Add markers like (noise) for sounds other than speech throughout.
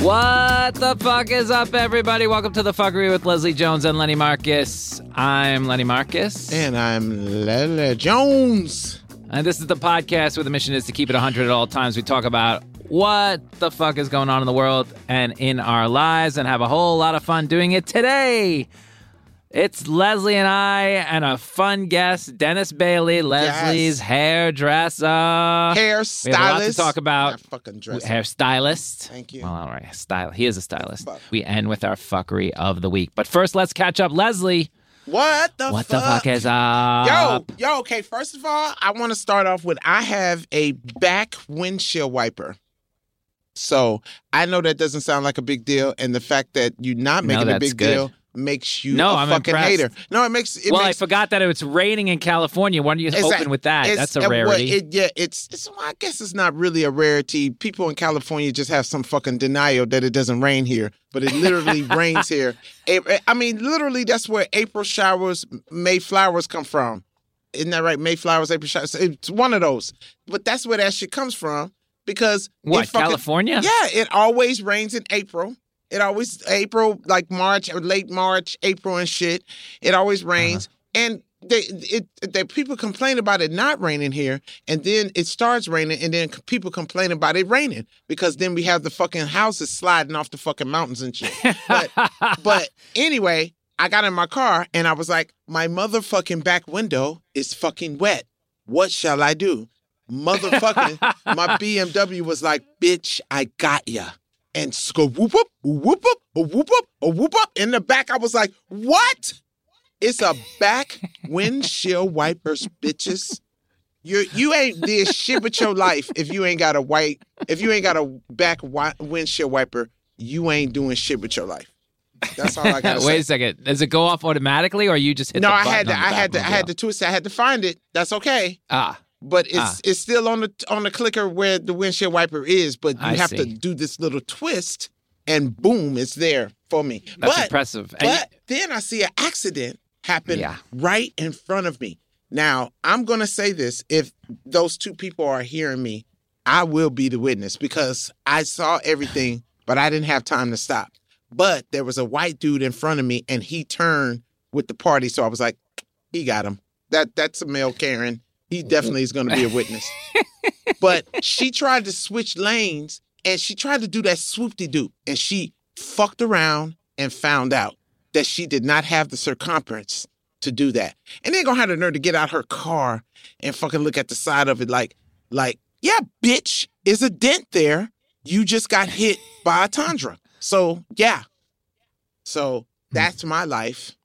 What the fuck is up, everybody? Welcome to the fuckery with Leslie Jones and Lenny Marcus. I'm Lenny Marcus. And I'm Lele Jones. And this is the podcast where the mission is to keep it 100 at all times. We talk about what the fuck is going on in the world and in our lives and have a whole lot of fun doing it today. It's Leslie and I and a fun guest, Dennis Bailey, Leslie's hairdresser. Hairstylist. We have a lot to talk about. Not fucking dress. Hairstylist. Thank you. Well, all right. Style. He is a stylist. Fuck. We end with our fuckery of the week. But first, let's catch up. Leslie, What the what fuck? the fuck is up? Yo, yo, okay, first of all, I want to start off with I have a back windshield wiper. So I know that doesn't sound like a big deal, and the fact that you're not No, making a big good. deal makes you No, a I'm fucking impressed. hater. No, it makes it well, makes I forgot that it's raining in California. Why don't you open with that? That's a rarity. it, yeah, it's, it's. well, I guess it's not really a rarity. People in California just have some fucking denial that it doesn't rain here, but it literally (laughs) rains here. I mean, literally, that's where April showers, May flowers come from. Isn't that right? May flowers, April showers. It's one of those. But that's where that shit comes from because what, fucking- California? yeah, it always rains in April. It always April, like March or late March, April and shit. It always uh-huh. rains, and they it they people complain about it not raining here, and then it starts raining, and then people complain about it raining because then we have the fucking houses sliding off the fucking mountains and shit. But (laughs) but anyway, I got in my car and I was like, my motherfucking back window is fucking wet. What shall I do? Motherfucking, my (laughs) BMW was like, bitch, I got ya. And whoop up, whoop up, whoop up, whoop up. In the back, I was like, what? It's a back windshield wipers, bitches. You you ain't did shit with your life if you ain't got a white if you ain't got a back wi- windshield wiper. You ain't doing shit with your life. That's all I gotta (laughs) Wait say. a second. Does it go off automatically, or you just hit No, the I had to I had to I had to twist it. I had to find it. That's okay. Ah, But it's Ah. it's still on the on the clicker where the windshield wiper is, but you I have to do this little twist and boom, it's there for me. that's but impressive. And but then I see an accident happen Yeah. right in front of me. Now, I'm going to say this if those two people are hearing me, I will be the witness because I saw everything, but I didn't have time to stop. But there was a white dude in front of me and he turned with the party, so I was like, he got him. That that's a male Karen. He definitely is going to be a (laughs) witness. but she tried to switch lanes and she tried to do that swoopty doop and she fucked around and found out that she did not have the circumference to do that. And then gonna have the nerve to get out her car and fucking look at the side of it like, like, yeah, bitch, is a dent there. You just got hit by a Tundra. So yeah. So hmm. that's my life.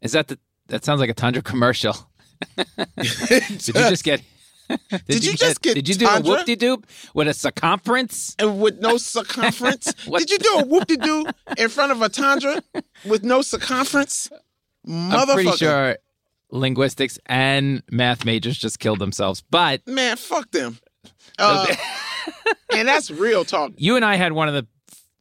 is that the? That sounds like a Tundra commercial. (laughs) Did you just get? (laughs) Did, Did you just get Did you do a Tundra? whoop de doop with a circumference? and with no circumference? (laughs) Did you do a whoop de doo in front of a Tundra with no circumference? Motherfucker. I'm pretty sure linguistics and math majors just killed themselves. But Man, fuck them. Uh, and that's real talk. you and I had one of the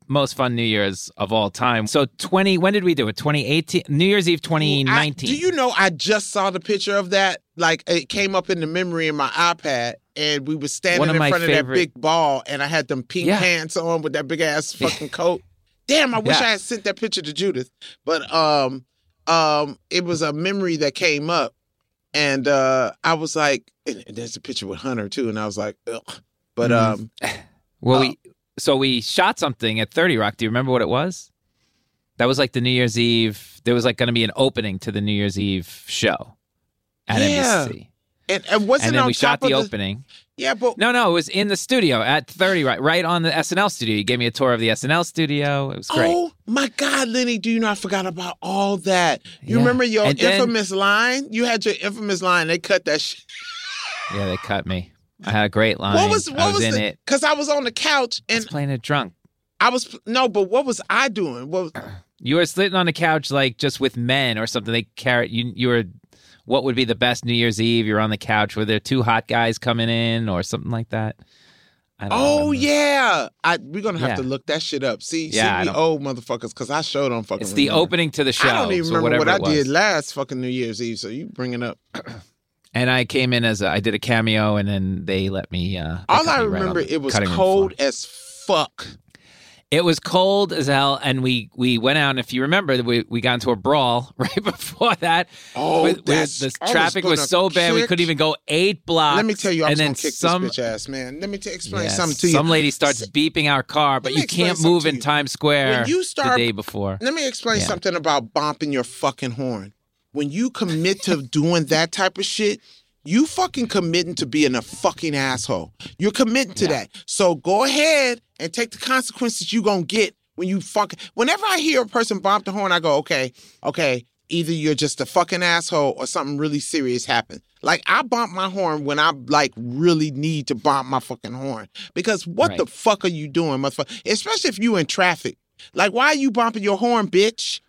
most fun New Years of all time. So 20, when did we do it? 2018, New Year's Eve I- 2019. do you know I just saw the picture of that? Like it came up in the memory in my iPad, and we were standing in front of that big ball, and I had them pink Yeah. pants on with that big ass fucking coat. Damn, I wish Yeah. I had sent that picture to Judith. But um, um, it was a memory that came up, and uh, I was like, and there's a picture with Hunter too, and I was like, ugh. But Mhm. um, (laughs) well, Oh. we so we shot something at 30 Rock. Do you remember what it was? That was like the New Year's Eve. There was like going to be an opening to the New Year's Eve show at Yeah. NBC. and, and wasn't And then on we shot the of opening. Yeah, but No, no, it was in the studio at 30 right, right on the SNL studio. You gave me a tour of the SNL studio. It was great. Oh my God, Lenny, do you know I forgot about all that? You Yeah. remember your And then- infamous line? You had your infamous line. They cut that shit. Yeah, they cut me. I had a great line. What was what I was, was, in the, it. Cause I was on the couch I and was playing it drunk. I was no, but what was I doing? What was, You were sitting on the couch like just with men or something. They carried you. You were. What would be the best New Year's Eve? You're on the couch. Were there two hot guys coming in or something like that? I oh remember. yeah, I we're gonna have Yeah. to look that shit up. See, Yeah, see, we old motherfuckers, cause I showed on fucking. It's the remember. opening to the show. I don't even so remember what I did last fucking New Year's Eve. So you bring it up. (clears throat) And I came in as a, I did a cameo, and then they let me. Uh, they All I me right remember, it was cold as fuck. It was cold as hell, and we we went out. And if you remember, we we got into a brawl (laughs) right before that. Oh, With- with- the I was traffic was, gonna so bad we couldn't even go eight blocks. Let me tell you, I and then kick some, this bitch ass, man. Let me t- explain Yes, something to you. Some lady starts S- beeping our car, but you can't move in. Times Square When you start- the day before. Let me explain Yeah. something about bumping your fucking horn. When you commit to doing that type of shit, you fucking committing to being a fucking asshole. You're committing to Yeah. that. So go ahead and take the consequences you gonna get when you fucking. Whenever I hear a person bump the horn, I go, okay, okay. Either you're just a fucking asshole or something really serious happened. Like I bump my horn when I like really need to bump my fucking horn because what Right. the fuck are you doing, motherfucker? Especially if you in traffic. Like why are you bumping your horn, bitch?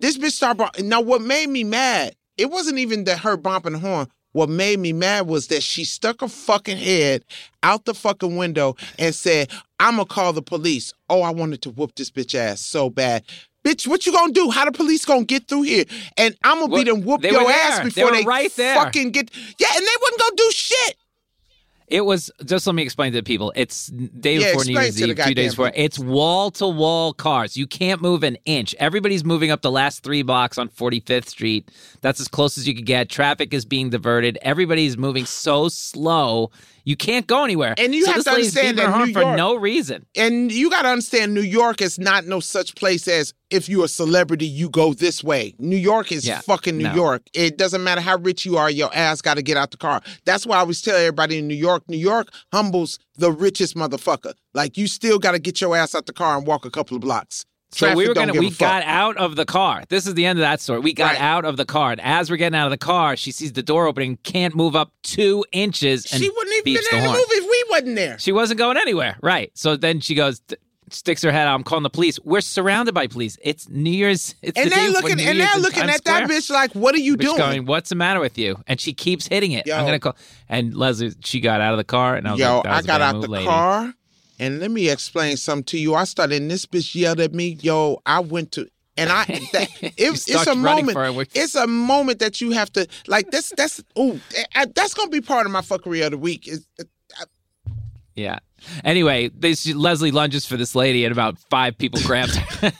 This bitch started. Now, what made me mad? It wasn't even that her bumping the horn. What made me mad was that she stuck her fucking head out the fucking window and said, "I'm gonna call the police." Oh, I wanted to whoop this bitch ass so bad. Bitch, what you gonna do? How the police gonna get through here? And I'm gonna be them whoop your ass there. They before they, right fucking get. Yeah, and they wasn't gonna do shit. It was just let me explain to people. It's day Yeah, before New Year's Eve, two days before. It's wall to wall cars. You can't move an inch. Everybody's moving up the last three blocks on 45th Street. That's as close as you could get. Traffic is being diverted. Everybody's moving so slow. You can't go anywhere. And you so have to understand that New for no reason. And you got to understand, New York is not no such place as if you're a celebrity, you go this way. New York is Yeah, fucking New no. York. It doesn't matter how rich you are, your ass got to get out the car. That's why I always tell everybody in New York, New York humbles the richest motherfucker. Like you still got to get your ass out the car and walk a couple of blocks. So we were gonna we got out of the car. This is the end of that story. We got Right. out of the car. And as we're getting out of the car, she sees the door opening, can't move up two inches, and She wouldn't even been in the movie if we wasn't there. She wasn't going anywhere. Right. So then she goes, sticks her head out. I'm calling the police. We're surrounded by police. It's New Year's. It's And the day they're looking and they're looking at that bitch like, what are you Bitch doing? going, what's the matter with you? And she keeps hitting it. Yo. I'm gonna call. And Leslie, she got out of the car, and I was Yo, like, I got out the lady. car, and let me explain something to you. I started, and this bitch yelled at me. Yo, I went to, and I, (laughs) that, it, it's a moment. it, It's a moment that you have to like. That's that's ooh, eh, I- that's gonna be part of my fuckery of the week. Is eh, Yeah. Anyway, this Leslie lunges for this lady, and about five people grabbed her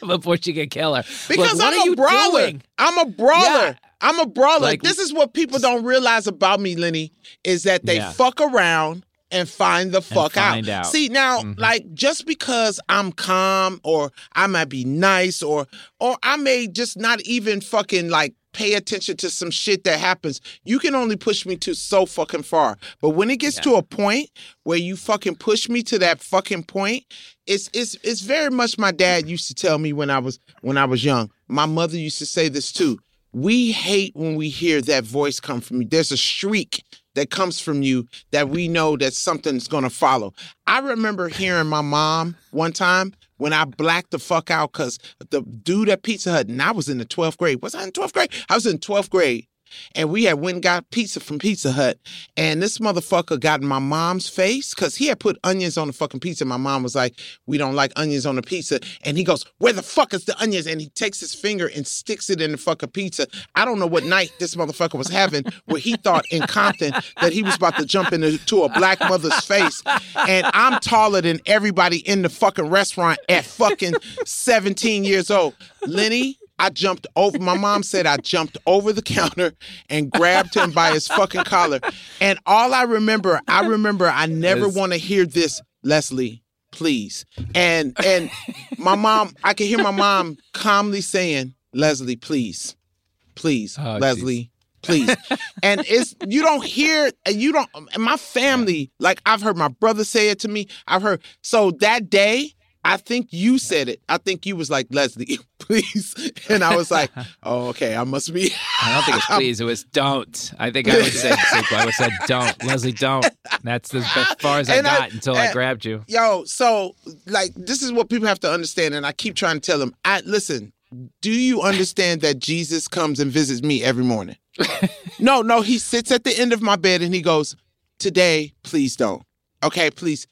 (laughs) before she could kill her. because what I'm a brawler. I'm a brawler. Yeah. I'm a brawler. Like- this is what people don't realize about me, Lenny, is that they Yeah. fuck around and find the fuck find out. See now, Mhm. like just because I'm calm or I might be nice or or I may just not even fucking like pay attention to some shit that happens. You can only push me to so fucking far. But when it gets Yeah. to a point where you fucking push me to that fucking point, it's it's it's very much my dad used to tell me when I was when I was young. My mother used to say this too. We hate when we hear that voice come from you. There's a shriek that comes from you that we know that something's gonna follow. I remember hearing my mom one time when I blacked the fuck out because the dude at Pizza Hut, and I was in the 12th grade. Was I in 12th grade? I was in 12th grade. And we had went and got pizza from Pizza Hut. And this motherfucker got my mom's face because he had put onions on the fucking pizza. My mom was like, We don't like onions on the pizza. And he goes, Where the fuck is the onions? And he takes his finger and sticks it in the fucking pizza. I don't know what night this motherfucker was having where he thought in Compton that he was about to jump into a black mother's face. And I'm taller than everybody in the fucking restaurant at fucking 17 years old. Lenny, I jumped over. My mom said I jumped over the counter and grabbed him by his fucking collar. And all I remember, I remember I never Yes. want to hear this, Leslie, please. And and my mom, I can hear my mom calmly saying, Leslie, please, please, Oh, Leslie. Please, and it's you don't hear, and you don't. And my family, like I've heard my brother say it to me. I've heard so that day, I think you said it. I think you was like Leslie, (laughs) please, and I was like, (laughs) oh, okay, I must be. I don't think it's (laughs) please. It was don't. I think I would say I would said don't. Leslie, don't. That's as as far as I And I- got until I and- grabbed you. Yo, so like this is what people have to understand, and I keep trying to tell them. I listen. Do you understand that Jesus comes and visits me every morning? no, no, he sits at the end of my bed and he goes, "Today, please don't." Okay, please.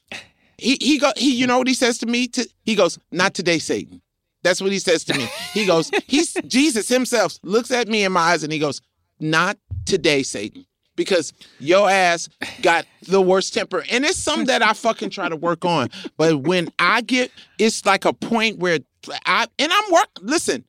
He he go he. You know what he says to me? To, he goes, "Not today, Satan." That's what he says to me. He goes, he's Jesus himself looks at me in my eyes and he goes, "Not today, Satan." because your ass got the worst temper. And it's something that I fucking try to work on. But when I get, it's like a point where I, and I'm work, listen,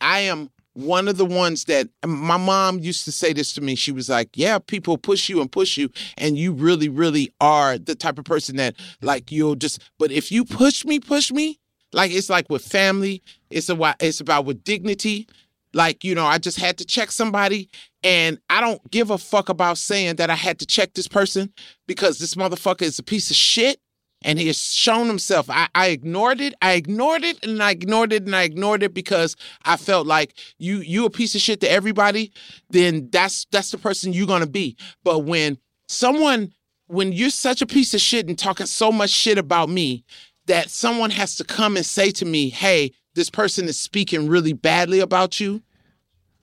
I am one of the ones that my mom used to say this to me. She was like, Yeah, people push you and push you, and you really, really are the type of person that, like, you'll just, but if you push me, push me, like, it's like with family, it's, a, it's about with dignity. Like, you know, I just had to check somebody, and I don't give a fuck about saying that I had to check this person because this motherfucker is a piece of shit and he has shown himself. I, I, ignored it. I ignored it and I ignored it and I ignored it because I felt like you you a piece of shit to everybody, then that's that's the person you're gonna be. But when someone when you're such a piece of shit and talking so much shit about me that someone has to come and say to me, hey, this person is speaking really badly about you,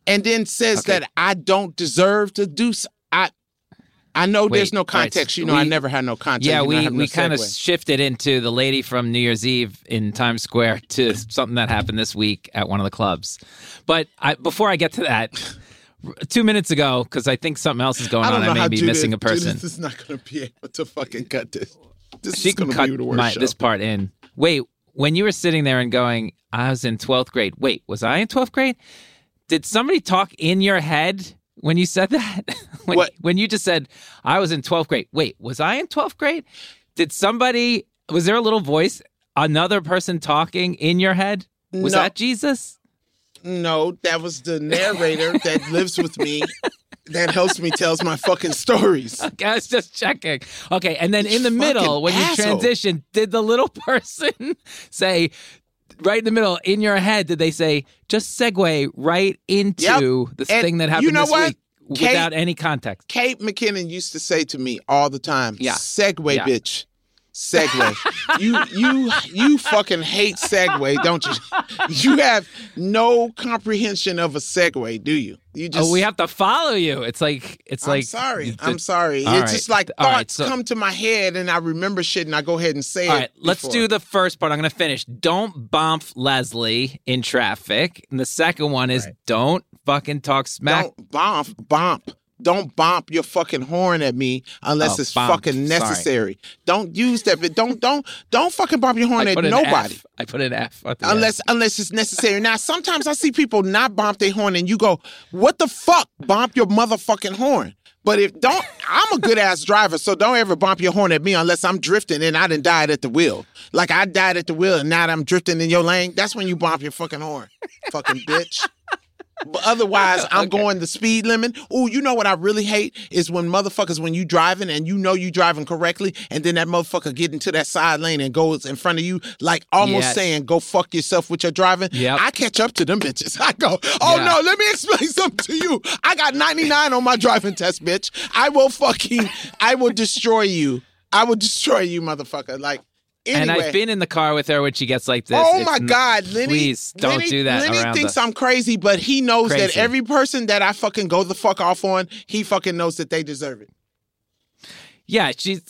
and then says okay. that I don't deserve to do so, I know Wait, there's no context. Right, you know, we, I never had no context. Yeah, we, no we kind of shifted into the lady from New Year's Eve in Times Square (laughs) to something that happened this week at one of the clubs. But I, before I get to that, two minutes ago, because I think something else is going I on. I may be Judith, missing a person. This is not going to be able to fucking cut this. This she can cut my, this part in. Wait, when you were sitting there and going, I was in 12th grade. Wait, was I in 12th grade? Did somebody talk in your head when you said that? (laughs) when, what? when you just said, I was in 12th grade. Wait, was I in 12th grade? Did somebody, was there a little voice, another person talking in your head? Was no. that Jesus? No, that was the narrator that lives with me that helps me tells my fucking stories. (laughs) Okay, I was just checking. Okay, and then in the middle, when asshole. you transition, did the little (laughs) person say, right in the middle in your head did they say just segue right into yep. this and thing that happened you know this what? week Kate, without any context? Kate McKinnon used to say to me all the time, yeah. segue yeah. bitch segue. you you you fucking hate segue, don't you? (laughs) You have no comprehension of a segue, do you? You oh, just oh, we have to follow you. It's like it's I'm like sorry. The, I'm sorry. It's right. just like thoughts right, so, come to my head and I remember shit and I go ahead and say all it. All right, let's do the first part. I'm gonna finish. Don't bump Leslie in traffic. And the second one is right. don't fucking talk smack. Don't bump bump don't bump your fucking horn at me unless oh, it's fucking necessary. Sorry. Don't use that. Don't don't don't fucking bump your horn at nobody. F. I put an F. Unless F. unless it's necessary. Now sometimes I see people not bump their horn and you go, "What the fuck? Bump your motherfucking horn." But if don't, I'm a good ass driver, so don't ever bump your horn at me unless I'm drifting and I didn't died at the wheel. Like I died at the wheel and now I'm drifting in your lane. That's when you bump your fucking horn, fucking bitch. But otherwise, I'm okay. going the speed limit. Oh, you know what I really hate is when motherfuckers when you driving and you know you driving correctly, and then that motherfucker get into that side lane and goes in front of you, like almost yes. saying, "Go fuck yourself with your driving." Yep. I catch up to them bitches. (laughs) I go, "Oh yeah. no, let me explain (laughs) something to you. I got 99 on my driving test, bitch. I will fucking, I will destroy you. I will destroy you, motherfucker. Like." Anyway. And I've been in the car with her when she gets like this. Oh my God, Lenny! Please don't Lenny, do that. Lenny thinks I'm crazy, but he knows crazy. that every person that I fucking go the fuck off on, he fucking knows that they deserve it. Yeah, she's.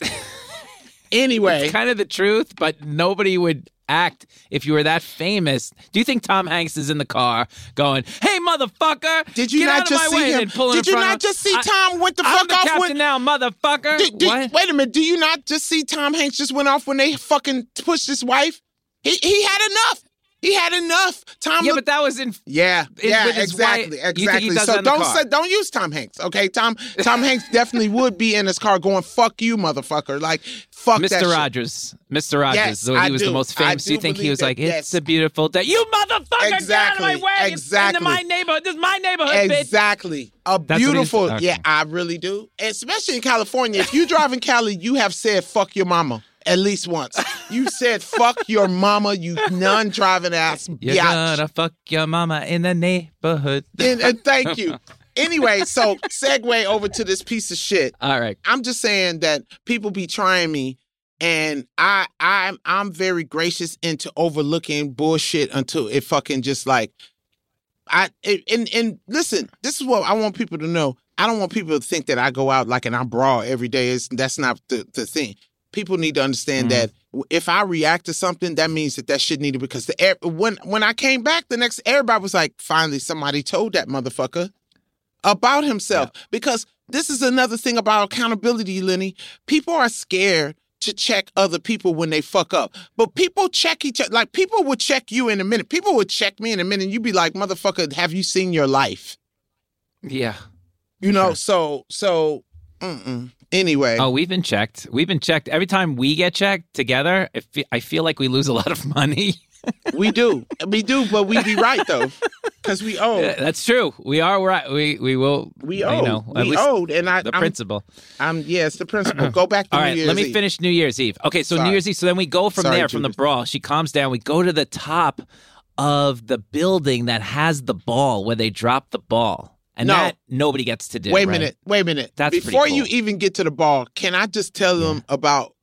anyway, (laughs) it's kind of the truth, but nobody would act if you were that famous. Do you think Tom Hanks is in the car going, "Hey, motherfucker, did you not just see him? Did you not just see Tom went the fuck I'm the off captain when, now, motherfucker? Did, did, wait a minute, do you not just see Tom Hanks just went off when they fucking pushed his wife? He he had enough. He had enough. Tom. Yeah, looked, but that was in. Yeah, in, yeah, exactly, exactly. So don't say, don't use Tom Hanks. Okay, Tom. Tom Hanks definitely would be in his car going "fuck you, motherfucker." Like fuck Mr. Rogers. Mr. Rogers. Yes, he I was do. the most famous. Do you think he was that, like, "It's yes. a beautiful day"? You motherfucker! Exactly. Get out of my way! Exactly. It's my neighborhood. This is my neighborhood. Exactly. Bitch. A beautiful. Okay. Yeah, I really do. Especially in California. If you drive in Cali, you have said "fuck your mama." At least once. You said "fuck your mama," you non-driving ass You're biatch. gonna fuck your mama in the neighborhood. and, and uh, thank you. (laughs) Anyway, so segue over to this piece of shit. All right. I'm just saying that people be trying me, and I I'm I'm very gracious into overlooking bullshit until it fucking just like I and and listen. This is what I want people to know. I don't want people to think that I go out like and I brawl every day. It's, that's not the, the thing people need to understand mm-hmm. that if I react to something, that means that that shit needed because the air, when when I came back, the next everybody was like, finally somebody told that motherfucker about himself yeah. because this is another thing about accountability, Lenny. People are scared to check other people when they fuck up. But people check each other. Like people would check you in a minute. People would check me in a minute. And you'd be like, motherfucker, have you seen your life? Yeah. You know, so so mm-mm. Anyway. Oh, we've been checked. We've been checked. Every time we get checked together, I I feel like we lose a lot of money. (laughs) We do. We do, but we be right though. Cause we owe. Yeah, That's true. We are right. We we will. We you owe. know, at we owed. And I the I'm, principle. I'm yeah, it's the principle. (clears throat) Go back to All New right, Year's let me Eve. finish New Year's Eve. Okay, so New Year's Eve. So then we go from Sorry, there, from the brawl. She calms down. We go to the top of the building that has the ball where they drop the ball, and No. that nobody gets to do. Wait a right? minute. Wait a minute. That's Before you even get to the ball, can I just tell them about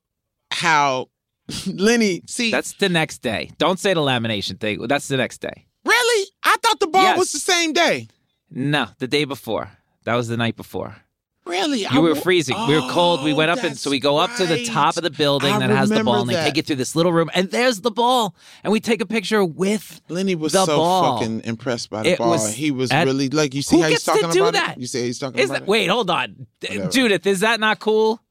how (laughs) Lenny? See, That's the next day. Don't say the lamination thing. That's the next day. really? I thought the ball Yes. was the same day. No, the day before. That was the night before. Really? I You were wa- freezing. we were cold. We Oh, went up and oh, so we go up to the top of the building I that has the remember ball, and they take you through this little room, and there's the ball, and we take a picture with. Lenny was the so ball. fucking impressed by the It ball. was he was at- really like you see how he's gets talking about that? it. You see how he's talking Is about that it. wait? Hold on, Whatever. Judith. Is that not cool?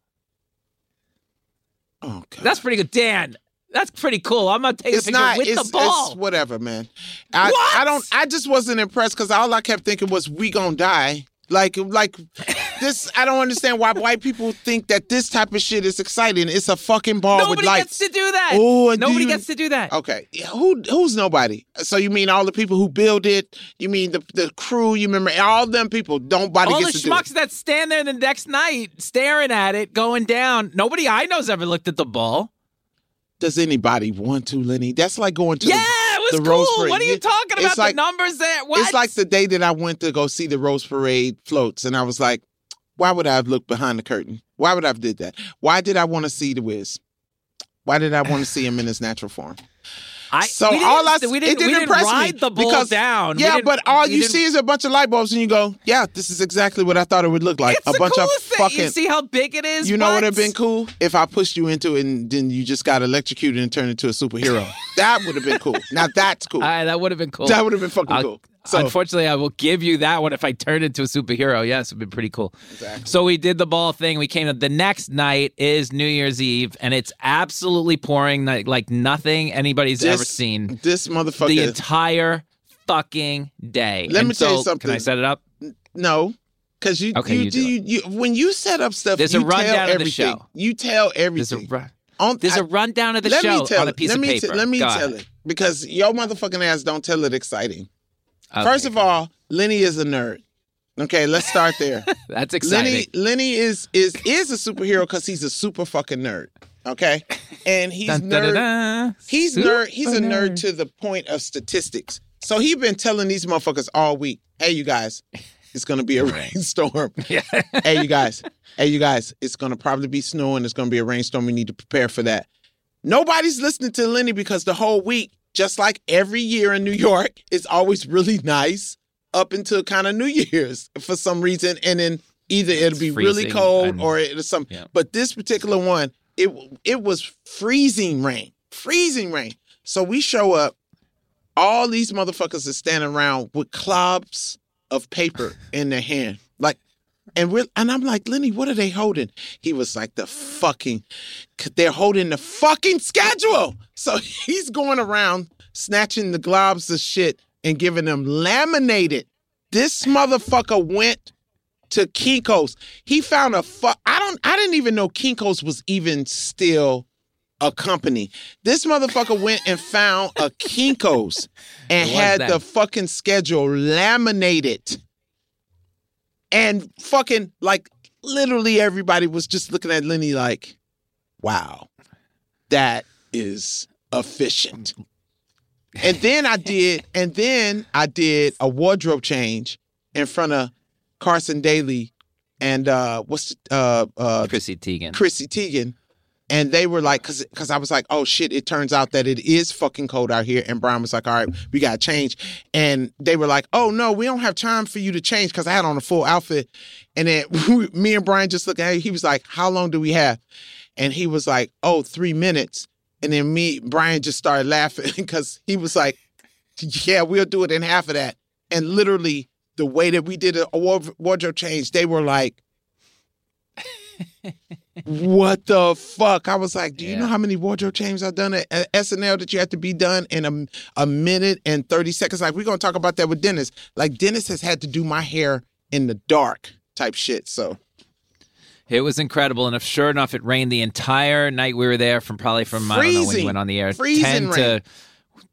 Oh god, That's pretty good, Dan. That's pretty cool. I'm gonna take a it's picture not. with it's, the ball. it's whatever, man. I What? I don't. I just wasn't impressed because all I kept thinking was we gonna die. Like like this. I don't understand why white people think that this type of shit is exciting. It's a fucking ball with Nobody lights. gets to do that. Oh, Nobody you- gets to do that. Okay, yeah, who who's nobody? So you mean all the people who build it? You mean the the crew? You remember all them people? Nobody All the gets to do it. All the schmucks that stand there the next night staring at it, going down. Nobody I know's ever looked at the ball. Does anybody want to, Lenny? That's like going to. Yeah, the- was the Rose. Parade. What are you talking about? like- the numbers that What? It's like the day that I went to go see the Rose Parade floats, and I was like, why would I have looked behind the curtain? Why would I have did that? Why did I want to see the Wiz? Why did I want to see him in his natural form? I, So we didn't, all I we it didn't, didn't we didn't impress me ride the bull because- down. Yeah, but all you see is a bunch of light bulbs, and you go, "Yeah, this is exactly what I thought it would look like." A bunch of thing. fucking. You see how big it is? You know what would have been cool if I pushed you into it and then you just got electrocuted and turned into a superhero. (laughs) that would have been cool. Now that's cool. All right, that would have been cool. that would have been fucking I'll- cool. So Unfortunately, I will give you that one if I turn into a superhero. Yes, it'd be pretty cool. Exactly. So we did the ball thing. We came to the next night is New Year's Eve, and it's absolutely pouring like, like nothing anybody's ever seen This motherfucker. the entire fucking day. Let me tell you something. Can I set it up? No, because you, Okay, you, you do you, you when you set up stuff. There's you a rundown tell of the everything. show. You tell There's a everything. run- On- there's I- a rundown of the let show me tell on a it. piece let of me paper. T- let me Go tell ahead. it because your motherfucking ass don't tell it exciting. Okay, First of all, Lenny is a nerd. Okay, let's start there. (laughs) that's exciting. Lenny Lenny is is is a superhero because he's a super fucking nerd. Okay, and he's Dun, nerd. dun. He's Super nerd. He's a nerd to the point of statistics. So he been telling these motherfuckers all week, "Hey, you guys, it's gonna be a (laughs) rainstorm. (laughs) Yeah. hey, you guys, hey, you guys, it's gonna probably be snowing. It's gonna be a rainstorm. We need to prepare for that." Nobody's listening to Lenny because the whole week, just like every year in New York, it's always really nice up until kind of New Year's for some reason, and then either it'll It's be really freezing cold and- or it'll some. Yeah. But this particular one, it it was freezing rain, freezing rain. So we show up, all these motherfuckers are standing around with clobs of paper in their hand, and we're and I'm like, Lenny, what are they holding? He was like, the fucking, they're holding the fucking schedule. So (laughs) he's going around snatching the globs of shit and giving them laminated. This motherfucker went to Kinko's. He found a fuck. I don't. I didn't even know Kinko's was even still a company. This motherfucker went and found a Kinko's and had then. the fucking schedule laminated. And fucking like literally everybody was just looking at Lenny like, wow, that is efficient. And (laughs) then I did, and then I did a wardrobe change in front of Carson Daly and uh what's uh uh Chrissy Teigen. Chrissy Teigen. And they were like, cause, cause I was like, oh shit, it turns out that it is fucking cold out here. And Brian was like, all right, we gotta change. And they were like, oh no, we don't have time for you to change because I had on a full outfit. And then (laughs) me and Brian just looked at. He was like, how long do we have? And he was like, oh, three minutes. And then me, Brian just started laughing (laughs) because he was like, yeah, we'll do it in half of that. And literally, the way that we did a wardrobe change, they were like, (laughs) what the fuck? I was like, do you Yeah. know how many wardrobe changes I've done at, at SNL that you have to be done in a, a minute and 30 seconds? Like, we're going to talk about that with Dennis. Like, Dennis has had to do my hair in the dark type shit. So, It was incredible, and if sure enough, it rained the entire night we were there from probably from I don't know when you Freezing. went on the air, Freezing ten rain. to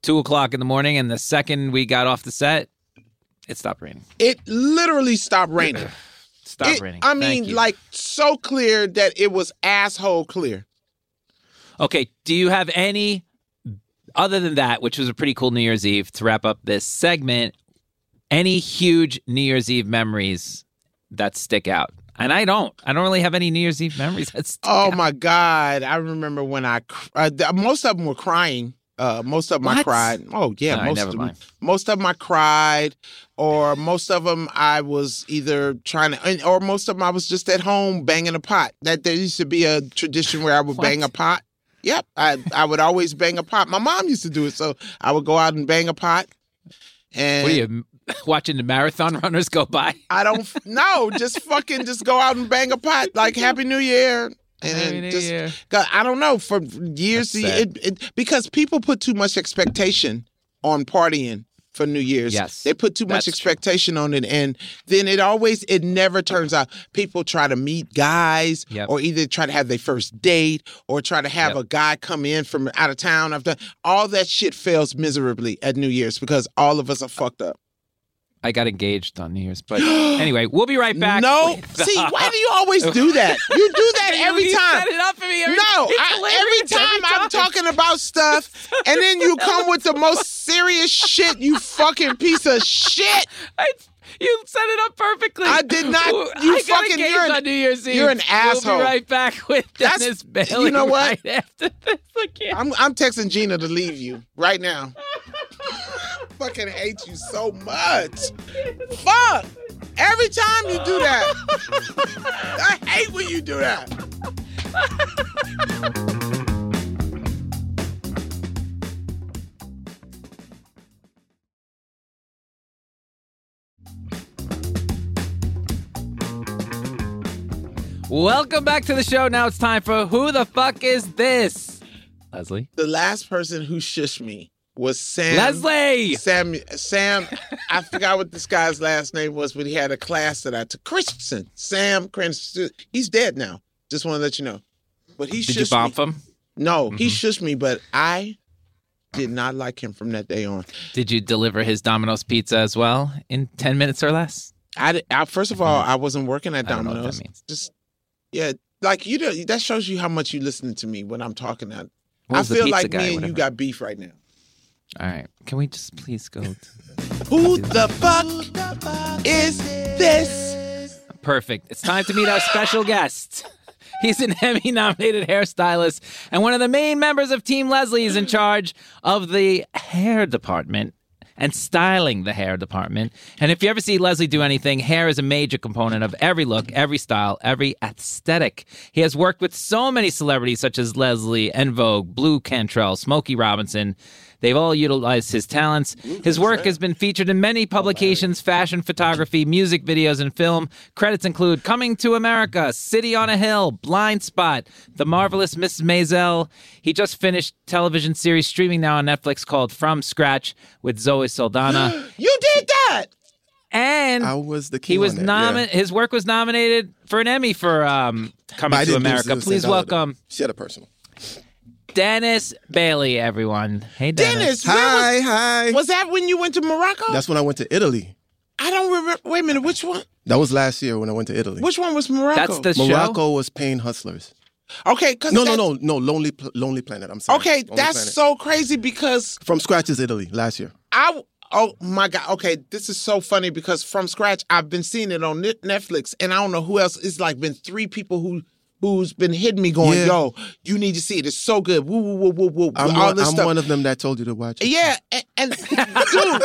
two o'clock in the morning, and the second we got off the set, it stopped raining. it literally stopped raining. (clears throat) Stopped It- raining. I mean, like, so clear that it was asshole clear. Okay, do you have any other than that, which was a pretty cool New Year's Eve to wrap up this segment, any huge New Year's Eve memories that stick out? And I don't. I don't really have any New Year's Eve memories that stick Oh out. my God. I remember when I, uh, most of them were crying. Uh, most of them I cried. Oh yeah, right, most of them. mind. Most of them I cried, or most of them I was either trying to, or most of them I was just at home banging a pot. That there used to be a tradition where I would bang a pot. Yep, I I would always bang a pot. My mom used to do it, so I would go out and bang a pot. And What are you watching the marathon (laughs) runners go by? I don't no, just fucking just go out and bang a pot like Happy New Year. And Happy New just, Year. 'cause I don't know for years That's it, it, because people put too much expectation on partying for New Year's. Yes, they put too much that's true. expectation on it, and then it always it never turns out. People try to meet guys, Yep. or either try to have their first date, or try to have Yep. a guy come in from out of town. I've done all that shit fails miserably at New Year's because all of us are fucked up. I got engaged on New Year's, but (gasps) anyway, we'll be right back. No, with, see, uh, why do you always do that? You do (laughs) that every you time. set it up for me. Every, No, (laughs) I, every time I'm talking about stuff, and then you come with the most serious shit. You fucking piece of shit. (laughs) I, you set it up perfectly. I did not- you I fucking- you're an- on New Year's Eve. you're an asshole. We'll be right back with That's- Dennis Bailey. you know what? Right after this, can't. I'm I'm texting Gina to leave you right now. Fucking hate you so much. Fuck. Every time you do that. I hate when you do that. Welcome back to the show. Now it's time for Who the Fuck Is This? Leslie. The last person who shushed me was Sam. Leslie! Sam, Sam, I forgot what this guy's last name was, but he had a class that I took. Christensen, Sam Christensen. He's dead now. Just want to let you know. But he Did you bump me. him? No, he shushed me, but I did not like him from that day on. Did you deliver his Domino's pizza as well in 10 minutes or less? I, did- I first of all, I wasn't working at Mm-hmm. I don't know what that Domino's. Just yeah, like you know, that shows you how much you listening to me when I'm talking. That I feel like guy, me and you got beef right now. All right. Can we just please go? To... (laughs) Who the fuck is this? Perfect. It's time to meet our special guest. (laughs) He's an Emmy nominated hairstylist and one of the main members of Team Leslie is in charge of the hair department and styling the hair department. And if you ever see Leslie do anything, hair is a major component of every look, every style, every aesthetic. He has worked with so many celebrities such as Leslie, En Vogue, Blu Cantrell, Smokey Robinson. They've all utilized his talents. His work has been featured in many publications, fashion photography, music videos, and film. Credits include Coming to America, City on a Hill, Blindspot, The Marvelous Mrs. Maisel. He just finished television series streaming now on Netflix called From Scratch with Zoe Saldana. (gasps) You did that. and I was the king. he was nominated. His work was nominated for an Emmy for um, Coming to America. Please welcome She had a personal. Dennis Bailey, everyone. Hey, Dennis. Dennis, where Hi, hi. was, was that when you went to Morocco? That's when I went to Italy. I don't remember. Wait a minute. Which one? That was last year when I went to Italy. Which one was Morocco? That's the show? Morocco was Pain Hustlers. okay. Cause No, no, no, no. Lonely, Lonely Planet. I'm sorry. Okay, Lonely that's Planet. so crazy because from scratch is Italy last year. I. Oh my God. Okay, this is so funny because from scratch, I've been seeing it on Netflix, and I don't know who else. It's like been three people who who's been hitting me, going, Yeah. "Yo, you need to see it. It's so good." Woo, woo, woo, woo, woo. I'm, all one, this I'm stuff. one of them that told you to watch. it. Yeah, and, and (laughs) dude,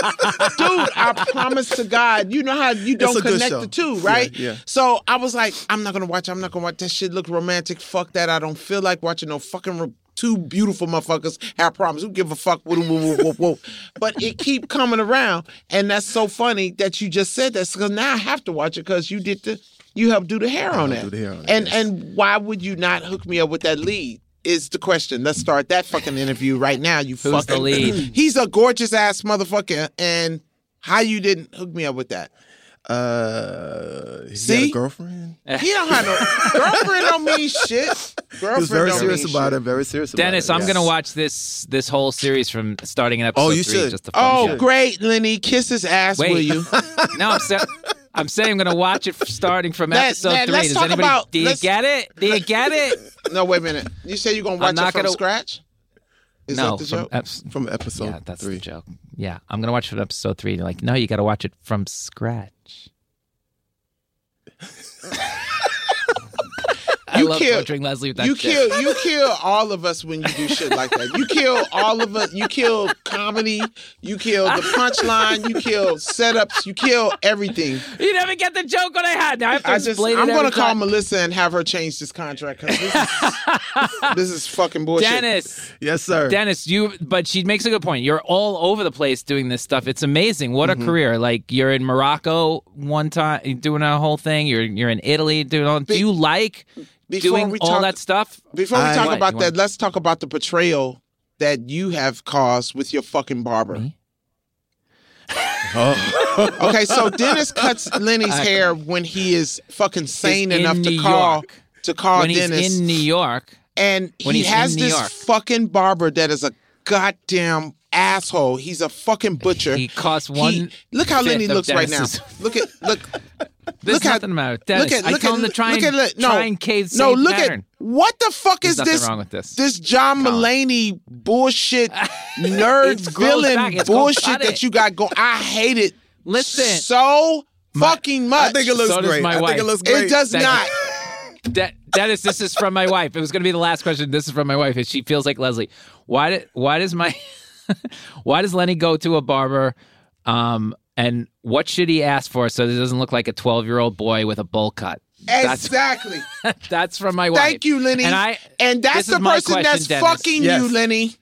dude, I promise to God, you know how you don't connect the two, right? yeah. So I was like, I'm not gonna watch. I'm not gonna watch. That shit look romantic. Fuck that. I don't feel like watching no fucking two beautiful motherfuckers have problems. Who give a fuck? Woo, woo, woo, woo, woo. But it keep coming around, and that's so funny that you just said that. Because now I have to watch it because you did the you helped do the hair on helped that. do the hair on it, and yes. and why would you not hook me up with that lead? Is the question. Let's start that fucking interview right now. You Who's fucking the lead? (clears throat) He's a gorgeous ass motherfucker, and how you didn't hook me up with that? Uh, he See? had a girlfriend. (laughs) He don't have no girlfriend. Don't mean shit. Girlfriend He was very don't serious mean about shit. it. Very serious about Dennis, it. I'm yes. gonna watch this this whole series from starting in episode Oh, you three. should. Just to Oh, show. great, Lenny. Kiss his ass, Wait. will you? (laughs) No, I'm saying I'm saying I'm gonna watch it starting from Let- episode let- 3 let's Does talk anybody? about- do you get it? Do you get it? (laughs) No, wait a minute. You say you're gonna I'm watch not it from gonna- scratch? Is no, that the from joke? eps- from episode yeah, that's three. the joke. Yeah, I'm gonna watch it from episode three. You're like, no, you got to watch it from scratch. I You love kill- torturing Leslie with that you shit. kill (laughs) you kill all of us when you do shit like that. You kill all of us. You kill comedy. You kill the punchline. You kill setups. You kill everything. You never get the joke what I had. Now I have to I just, explain I'm gonna call time. Melissa and have her change this contract because this is, (laughs) this is fucking bullshit. Dennis. Yes, sir. Dennis, you but she makes a good point. You're all over the place doing this stuff. It's amazing. What Mm-hmm. a career. Like you're in Morocco one time doing a whole thing. You're you're in Italy doing all do you like Before doing we all talk- that stuff? Before we I- talk What? about that, want- let's talk about the betrayal that you have caused with your fucking barber. Me? Oh. (laughs) Okay, so Dennis cuts Lenny's I- hair when he is fucking sane enough to New call York. to call when he's Dennis. in New York. and when he has this York. fucking barber that is a goddamn asshole. He's a fucking butcher. He costs He- one. look how Lenny looks right now. Look at look. (laughs) There's look at- nothing matter. Dennis, look at I look told at him to try look and at no, try and cave no. Look pattern. at what the fuck There's is this? wrong with this. This John Colin. Mulaney bullshit (laughs) nerd villain back. It's called bullshit that you got going. I hate it. Listen. so fucking much. I think it looks So great. my I think wife. it looks great. It does Thank not. (laughs) De- Dennis, this is from my wife. It was going to be the last question. This is from my wife. And she feels like Leslie. Why? Did, why does my (laughs) Why does Lenny go to a barber? Um, and what should he ask for so it doesn't look like a twelve year old boy with a bowl cut? Exactly. (laughs) that's from my wife. Thank you, Lenny. And I and that's the person question, that's Dennis. fucking Yes. you, Lenny.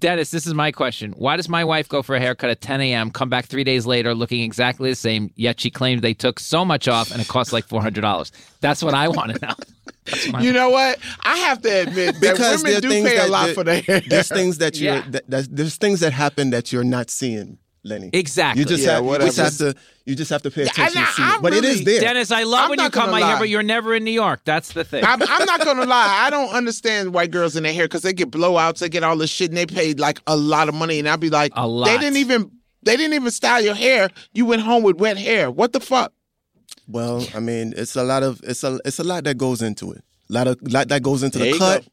Dennis, this is my question. Why does my wife go for a haircut at 10 a.m., come back three days later looking exactly the same, yet she claims they took so much off and it costs like $400? That's what I want to know. (laughs) That's what I You know what? I have to admit that because women do pay that a lot that- for their (laughs) hair. There's things that you're Yeah. that, that, there's things that happen that you're not seeing, Lenny. Exactly. You just Yeah, have you just have to you just have to pay Yeah, attention and to see I- it. But it I'm is really- there. Dennis, I love I'm when you not cut gonna my hair, but you're never in New York. That's the thing. I'm, I'm not gonna lie. I don't (laughs) understand white girls in their hair because they get blowouts, they get all this shit, and they paid like a lot of money, and I'd be like, A lot. They didn't even they didn't even style your hair. You went home with wet hair. What the fuck? Well, I mean, it's a lot of it's a it's a lot that goes into it. A lot of lot that goes into There the cut. go.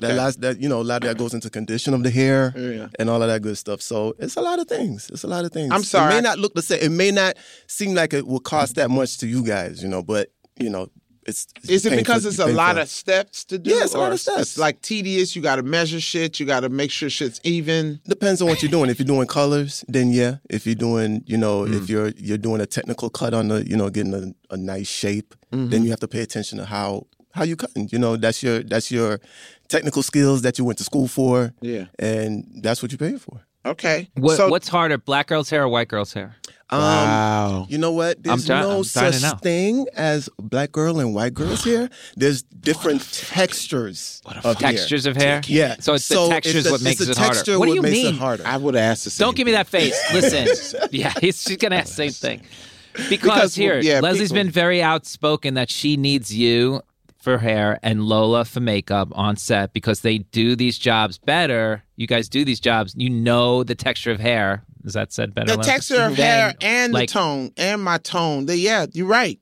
That last that you know, a lot that goes into condition of the hair Yeah. and all of that good stuff. So it's a lot of things. It's a lot of things. I'm sorry. It may not look the same. It may not seem like it will cost that much to you guys, you know, but you know, it's, it's Is it painful- because it's a painful. lot of steps to do? Yeah, it's a lot of steps. It's like tedious. You got to measure shit. You got to make sure shit's even. Depends on what you're doing. If you're doing colors, then yeah. If you're doing, you know, Mm. if you're you're doing a technical cut on the, you know, getting a, a nice shape, Mm-hmm. then you have to pay attention to how how you cutting. You know, that's your that's your technical skills that you went to school for. Yeah. and that's what you pay for. Okay. What, so, what's harder, black girl's hair or white girl's hair? Um, Wow. You know what? There's try- no I'm trying to such thing as black girl and white girl's hair. There's different textures of hair. Textures of hair? Yeah. So it's the textures the- what makes it harder. texture What do you makes mean? It harder. I would ask the same. Don't give me that face. (laughs) Listen. yeah, he's, she's going to ask the same thing. Because, Because, here, yeah, Leslie's people- been very outspoken that she needs you for hair and Lola for makeup on set because they do these jobs better. You guys do these jobs. You know the texture of hair. Is that said better? the Leslie? texture of Than, hair and like, the tone and my tone. The, yeah, you're right.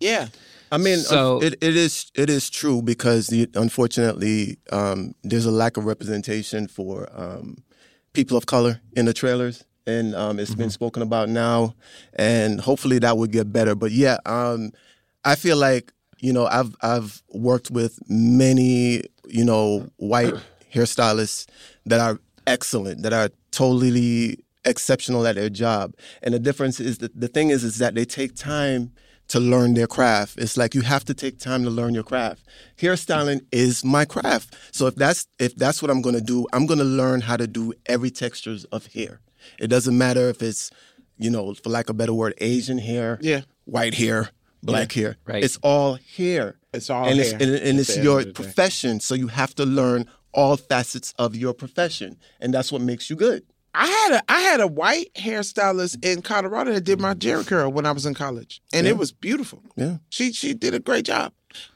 Yeah. I mean, So- it, it is it is true because the, unfortunately, um, there's a lack of representation for um, people of color in the trailers, and um, it's been spoken about now, and hopefully that would get better. But yeah, um, I feel like you know I've I've worked with many you know white (clears throat) hairstylists that are excellent, that are totally exceptional at their job, and the difference is that the thing is is that they take time to learn their craft. It's like you have to take time to learn your craft. Hairstyling is my craft. So if that's if that's what I'm going to do, I'm going to learn how to do every textures of hair. It doesn't matter if it's, you know, for lack of a better word, Asian hair, Yeah. white hair, black hair. Right. It's all hair. It's all and hair It's, and, and it's the your of the day. profession, so you have to learn all facets of your profession, and that's what makes you good. I had a I had a white hairstylist in Colorado that did my Jheri curl when I was in college, and it was beautiful. Yeah. She she did a great job.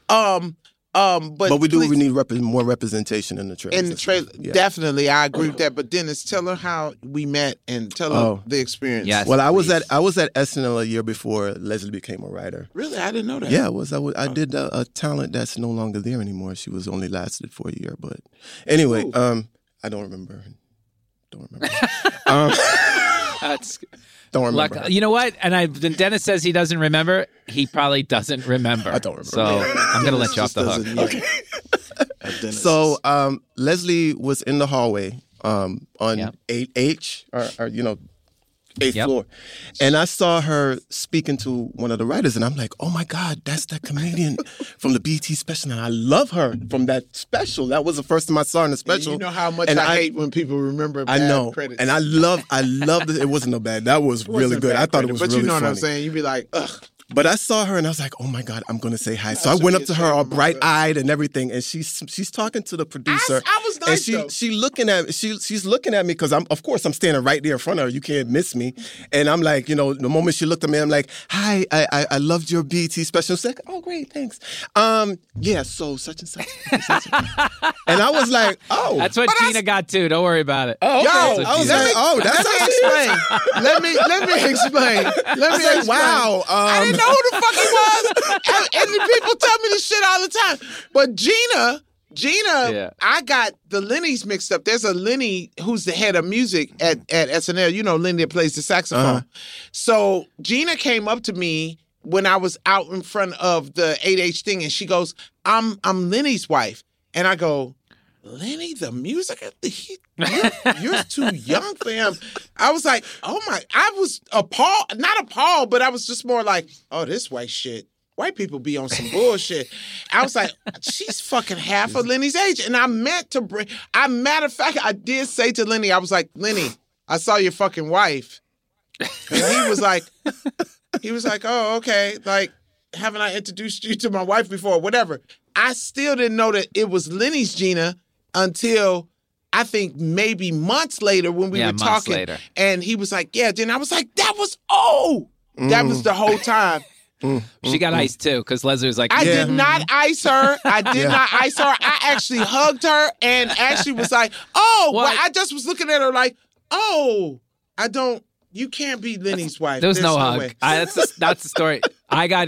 Um um, but But we do please- we need rep- more representation in the trailer. in the trailer. Yeah. Definitely, I agree with that. But Dennis, tell her how we met and tell her Oh. the experience. Yes. Well, I was at I was at SNL a year before Leslie became a writer. really, I didn't know that. Yeah, I was I, was, I did a, a talent that's no longer there anymore. She was only lasted for a year, but anyway, Ooh. um, I don't remember. Don't remember. (laughs) um, (laughs) That's don't remember. luck. You know what? And I, when Dennis says he doesn't remember, he probably doesn't remember. (laughs) I don't remember. So I'm gonna let you off the hook. Okay. (laughs) So um, Leslie was in the hallway um, on Yep. eight H or, or you know eighth Yep. floor, and I saw her speaking to one of the writers, and I'm like, oh my god, that's that comedian (laughs) from the BT special, and I love her from that special. That was the first time I saw her in the special. you know how much And I, I- hate when people remember. I know, credits. and I love, I love. That it wasn't no bad. That was (laughs) really good. I thought it was But really you know funny. what I'm saying? You'd be like, ugh. But I saw her and I was like, oh my God, I'm going to say hi. So I should went up to her all bright eyed and everything. And she's she's talking to the producer. I was and nice, she though. she looking at she she's looking at me because I'm of course I'm standing right there in front of her. You can't miss me. And I'm like, you know, the moment she looked at me, I'm like, hi, I I, I loved your BT special. She's like, oh great, thanks. Um, yeah, so such and such. such and such. (laughs) and I was like, oh, That's what Gina got too. Don't worry about it. oh, okay. Yo, I was let like, me- oh, that's how she explain. let me let me (laughs) explain. Let I me was like, explain. wow. I Um, didn't know who the fuck he was. and, and people tell me this shit all the time. But Gina, Gina, Yeah. I got the Lenny's mixed up. There's a Lenny who's the head of music at, at SNL. You know, Lenny that plays the saxophone. Uh-huh. So Gina came up to me when I was out in front of the 8H thing, and she goes, "I'm I'm Lenny's wife," and I go. Lenny, the music, he, you're, you're too young for him. I was like, oh my, I was appalled, not appalled, but I was just more like, oh, this white shit. White people be on some bullshit. I was like, she's fucking half of Lenny's age. And I meant to bring, I, matter of fact, I did say to Lenny, I was like, Lenny, I saw your fucking wife. And he was like, he was like, oh, okay. Like, haven't I introduced you to my wife before? Whatever. I still didn't know that it was Lenny's Gina until I think maybe months later when we Yeah, were talking. later. And he was like, yeah, then I was like, that was, oh, that was the whole time. (laughs) Mm, mm, she got mm. iced too because Leslie was like, I Yeah. did not (laughs) ice her. I did Yeah. not ice her. I actually hugged her and actually was like, oh, well, What? I just was looking at her like, oh, I don't, you can't be Lenny's wife. There was There's no hug. I, that's the, that's the story. I got.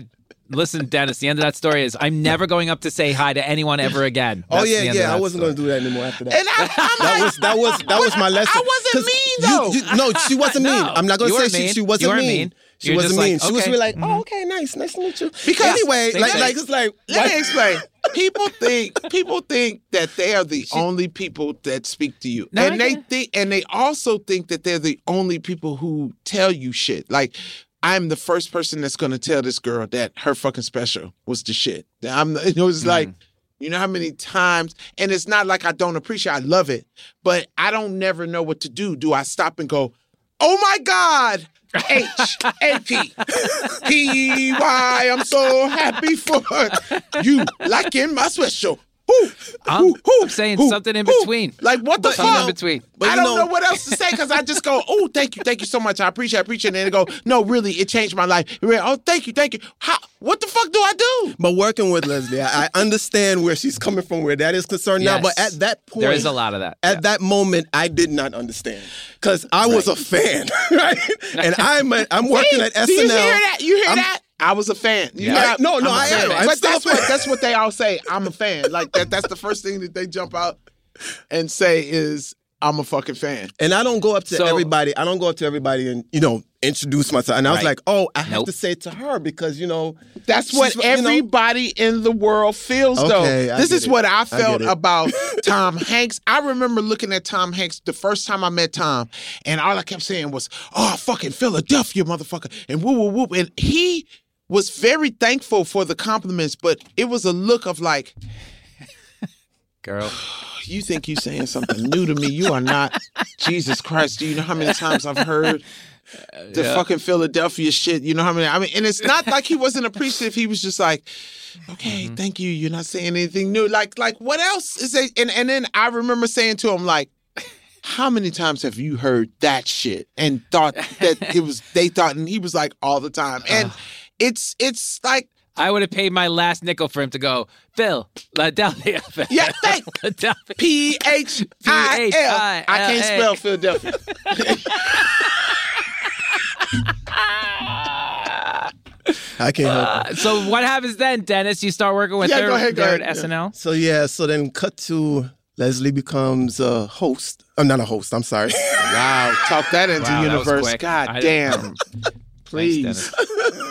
Listen, Dennis. The end of that story is I'm never going up to say hi to anyone ever again. Oh That's the yeah, yeah. I wasn't going to do that anymore after that. And I, I'm that like, was that was that was my lesson. I wasn't mean, though. you- no, she wasn't mean. (laughs) No, I'm not gonna say weren't she, she wasn't You mean. mean. She You're wasn't mean. like, she was okay. really like, oh, okay, nice, nice to meet you. Because- anyway, like, like it's like, Let me explain. (laughs) People think people think that they are the only people that speak to you, No, I and they get it. think, and they also think that they're the only people who tell you shit. Like I'm the first person that's going to tell this girl that her fucking special was the shit. I'm, you know, it's like. You know how many times, and it's not like I don't appreciate. I love it, but I don't never know what to do. Do I stop and go, "Oh my God, H A P P Y"? I'm so happy for you, liking my special. Who, I'm, who, who, I'm saying who, something in who? between. Like what the Something fuck? in between. But I don't know- know what else to say because I just go, oh, thank you, thank you so much. I appreciate, I appreciate it. And they go, no, really, it changed my life. And Oh, thank you, thank you. How? What the fuck do I do? But working with Leslie, I, I understand where she's coming from, where that is concerned now. But at that point, There is a lot of that. At Yeah. that moment, I did not understand because I was a fan, (laughs) right? And I'm a, I'm working See? at SNL. Do you hear that? You hear I'm- that? I was a fan. You Yeah. hear no, no, I'm a I fan. am. I'm but still a that's what that's what they all say. I'm a fan. Like that. That's the first thing that they jump out and say is I'm a fucking fan. And I don't go up to So- everybody. I don't go up to everybody and you know introduce myself. And I was Right. like, oh, I have Nope. to say it to her because you know That's what she's- you know- everybody in the world feels, Okay, though. I This get is it. what I I felt get it. about (laughs) Tom Hanks. I remember looking at Tom Hanks the first time I met Tom, and all I kept saying was, "Oh, fucking Philadelphia, motherfucker!" and woo woo woo. And he was very thankful for the compliments, but it was a look of like, Girl. (sighs) you think you're saying something new to me. You are not. Jesus Christ, do you know how many times I've heard the Yeah. fucking Philadelphia shit? You know how many? I mean, and it's not like he wasn't appreciative. He was just like, okay, Mm-hmm. thank you. You're not saying anything new. Like, like what else is it? And and then I remember saying to him like. How many times have you heard that shit and thought that it was they thought and he was like all the time and (sighs) it's it's like I would have paid my last nickel for him to go, Phil, Philadelphia. (laughs) Yeah, thank- (laughs) Philadelphia. P H I L. I can't spell Philadelphia. (laughs) I can't help it. Uh, so what happens then, Dennis? You start working with Yeah, her go ahead, go at ahead. SNL? So yeah, so then cut to Leslie becomes a host. I'm not a host. I'm sorry. Wow, talk that into Wow, universe. quick. God I- damn. Please. Dennis.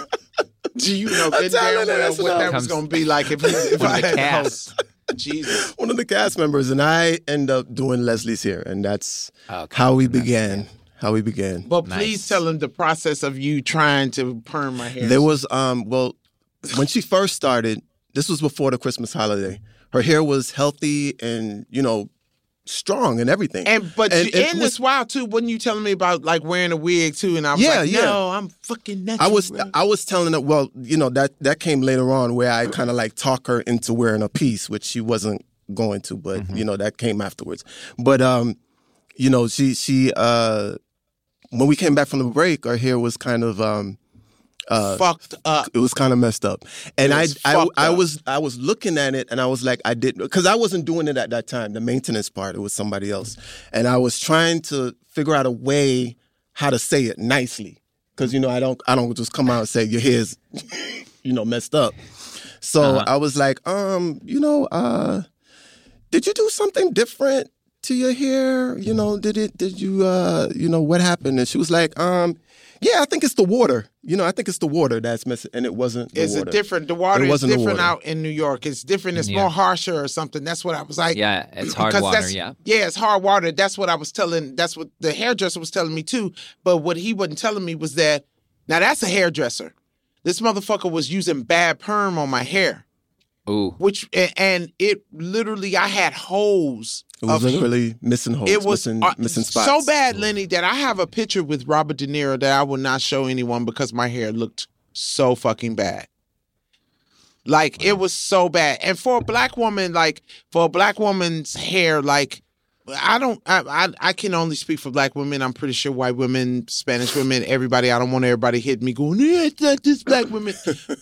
Do you know good damn well what what that was going to be like if, if I had cast. host? Jesus. (laughs) One of the cast members, and I end up doing Leslie's here, and that's Okay. how we began. How we began. But Nice. please tell them the process of you trying to perm my hair. There was um well when she first started, this was before the Christmas holiday. Her hair was healthy and, you know, strong and everything. and but and you, it in this while too, wasn't you telling me about like wearing a wig too? And I was Yeah, like, yeah. no, I'm fucking I was I was telling her, well, you know, that that came later on where I kind of like talk her into wearing a piece, which she wasn't going to, but Mm-hmm. you know, that came afterwards. But um, you know, she she uh when we came back from the break, our hair was kind of um fucked up. it was kind of messed up. And I was I, I was I was looking at it and I was like I didn't because I wasn't doing it at that time. The maintenance part it was somebody else, and I was trying to figure out a way how to say it nicely because you know I don't I don't just come out and say your hair's (laughs) you know messed up. So Uh-huh. I was like, um, you know, uh, did you do something different to your hair? You know, did it? Did you? Uh, you know, what happened? And she was like, um, yeah, I think it's the water. You know, I think it's the water that's missing, and it wasn't. The It's water. a different. The water It is wasn't different water. out in New York. It's different. It's Yeah. more harsher or something. That's what I was like. Yeah, it's hard water, that's- yeah. Yeah, it's hard water. That's what I was telling. That's what the hairdresser was telling me too. But what he wasn't telling me was that now that's a hairdresser. This motherfucker was using bad perm on my hair, Ooh. which and it literally I had holes. It was of- literally missing holes, it was missing, uh, missing spots. so bad, Lenny, that I have a picture with Robert De Niro that I will not show anyone because my hair looked so fucking bad. Like it was so bad, and for a black woman, like for a black woman's hair, like I don't, I, I, I can only speak for black women. I'm pretty sure white women, Spanish women, everybody. I don't want everybody hitting me going, yeah, it's not this black woman,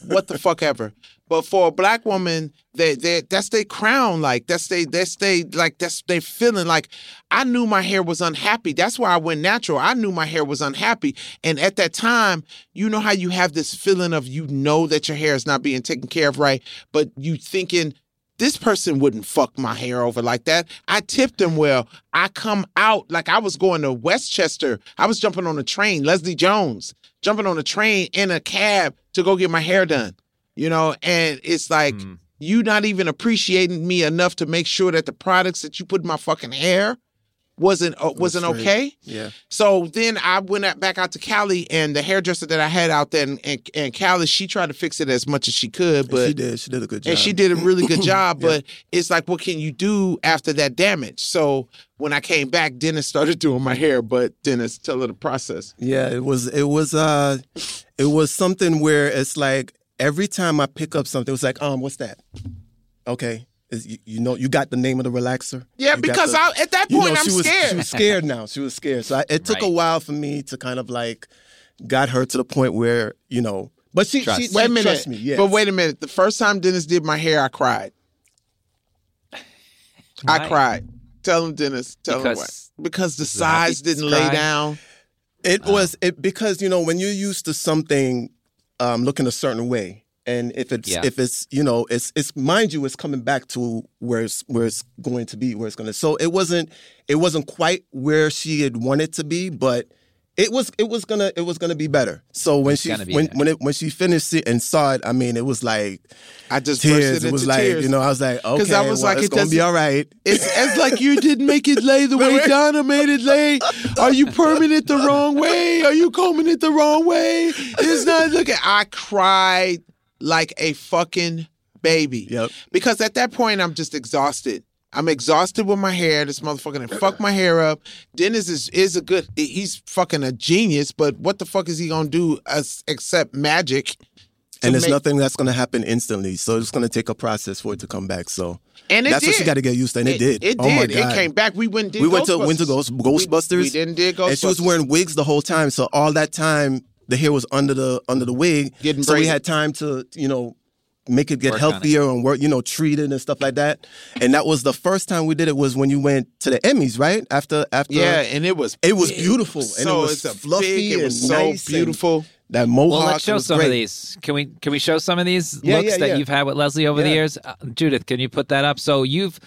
what the fuck ever. But for a black woman, they, they, that's their crown. Like that's they, that's they, like that's they feeling. Like I knew my hair was unhappy. That's why I went natural. I knew my hair was unhappy, and at that time, you know how you have this feeling of you know that your hair is not being taken care of right, but you thinking this person wouldn't fuck my hair over like that. I tipped him well. I come out like I was going to Westchester. I was jumping on a train, Leslie Jones, jumping on a train in a cab to go get my hair done. You know, and it's like Mm. you not even appreciating me enough to make sure that the products that you put in my fucking hair wasn't uh, wasn't okay. Yeah. So then I went out- back out to Cali, and the hairdresser that I had out there in, in, in Cali, she tried to fix it as much as she could, but she did. She did a good job. and she did a really good (clears throat) job. Yeah. But it's like, what can you do after that damage? So when I came back, Dennis started (laughs) doing my hair. But Dennis, tell her the process. Yeah, it was it was uh it was something where it's like every time I pick up something, it was like, um, what's that? Okay. Is, you, you know, you got the name of the relaxer. Yeah, You because the- I, at that you point know, I'm she was, scared. She was scared now. She was scared. So I, it took a while for me to kind of like got her to the point where you know. But she, Trust. she, she wait a minute. trusts me. Yes. But wait a minute. The first time Dennis did my hair, I cried. I cried. Tell him, Dennis. Tell him what. Because Because the the size didn't lay down. It was it because you know when you're used to something um, looking a certain way, and if it's Yeah. if it's you know it's it's mind you it's coming back to where it's where it's going to be where it's going to. So it wasn't it wasn't quite where she had wanted to be, but it was it was gonna it was gonna be better. So when It's she when better. when it when she finished it and saw it, I mean, it was like I just tears. bursted It was into like tears. you know, I was like, okay, I was well, like, it's it gonna be all right. (laughs) It's, it's like you didn't make it lay the way (laughs) Donna made it lay. Are you perming it the wrong way? Are you combing it the wrong way? It's not looking. I cried like a fucking baby. Yep. Because at that point, I'm just exhausted. I'm exhausted with my hair. This motherfucker done fuck my hair up. Dennis is is a good. He's fucking a genius. But what the fuck is he gonna do as, except magic? and there's make- nothing that's gonna happen instantly. So it's gonna take a process for it to come back. So And it that's what did. you got to get used to, and it, did. It oh did. It came back. We went. we went to went to Ghost, Ghostbusters. We, we didn't did Ghostbusters. and she was wearing wigs the whole time. So all that time, the hair was under the under the wig. Getting so we had time to you know make it get Work on it. healthier and work you know treat it and stuff like that. And that was the first time we did it was when you went to the Emmys, right? After after Yeah, and it was It was big. beautiful, and so it was it's fluffy big, It was and so nice beautiful. that mohawk. Well, let's show was some great. of these. Can we can we show some of these Yeah, looks yeah, that yeah. you've had with Leslie over the years? Uh, Judith, can you put that up? So you've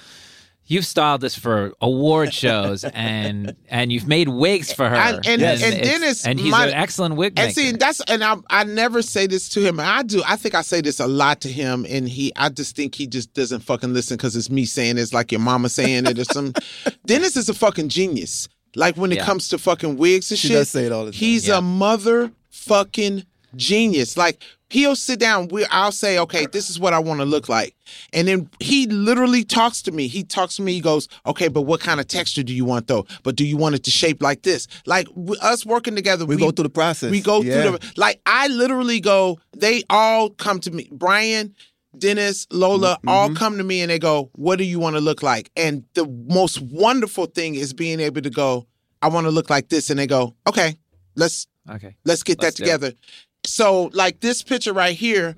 you've styled this for award (laughs) shows and and you've made wigs for her. And- and- and it's- Dennis, and he's my- an excellent wig maker. And see, that's and I I never say this to him. I do. I think I say this a lot to him, and he. I just think he just doesn't fucking listen because it's me saying it's like your mama saying it or some. (laughs) Dennis is a fucking genius. Like when it Yeah. comes to fucking wigs and She shit. does say it all the time. He's Yeah. a mother fucking genius. Like he'll sit down. We I'll say, okay, this is what I want to look like, and then he literally talks to me. He talks to me. He goes, okay, but what kind of texture do you want though? But do you want it to shape like this? Like us working together, We, go through the process. we go Yeah. through the like I literally go, they all come to me. Brian, Dennis, Lola, Mm-hmm. all come to me and they go, What do you want to look like? And the most wonderful thing is being able to go, I want to look like this. And they go, Okay, let's okay. let's get Let's that together. it. So like this picture right here,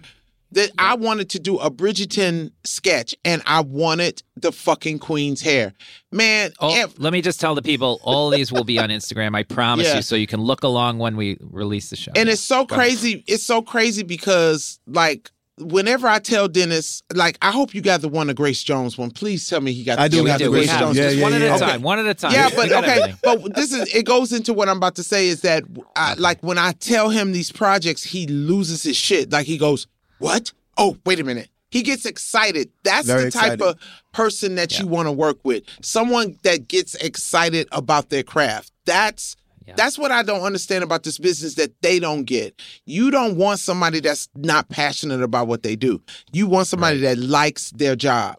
that I wanted to do a Bridgerton sketch and I wanted the fucking queen's hair. Man, Oh, let me just tell the people all these will be on (laughs) Instagram. I promise Yeah. you, so you can look along when we release the show. And it's so Go ahead. crazy. It's so crazy because like whenever I tell Dennis, like I hope you got the one of Grace Jones one. Please tell me he got. I do you got got the Grace have Jones. just Yeah, yeah, one at yeah. a time. Okay. One at a time. Yeah, but okay, but this is it goes into what I'm about to say is that I, like when I tell him these projects, he loses his shit. Like he goes, "What? Oh, wait a minute." He gets excited. That's Very the type excited. of person that you want to work with. Someone that gets excited about their craft. That's Yeah. that's what I don't understand about this business that they don't get. You don't want somebody that's not passionate about what they do. You want somebody that likes their job.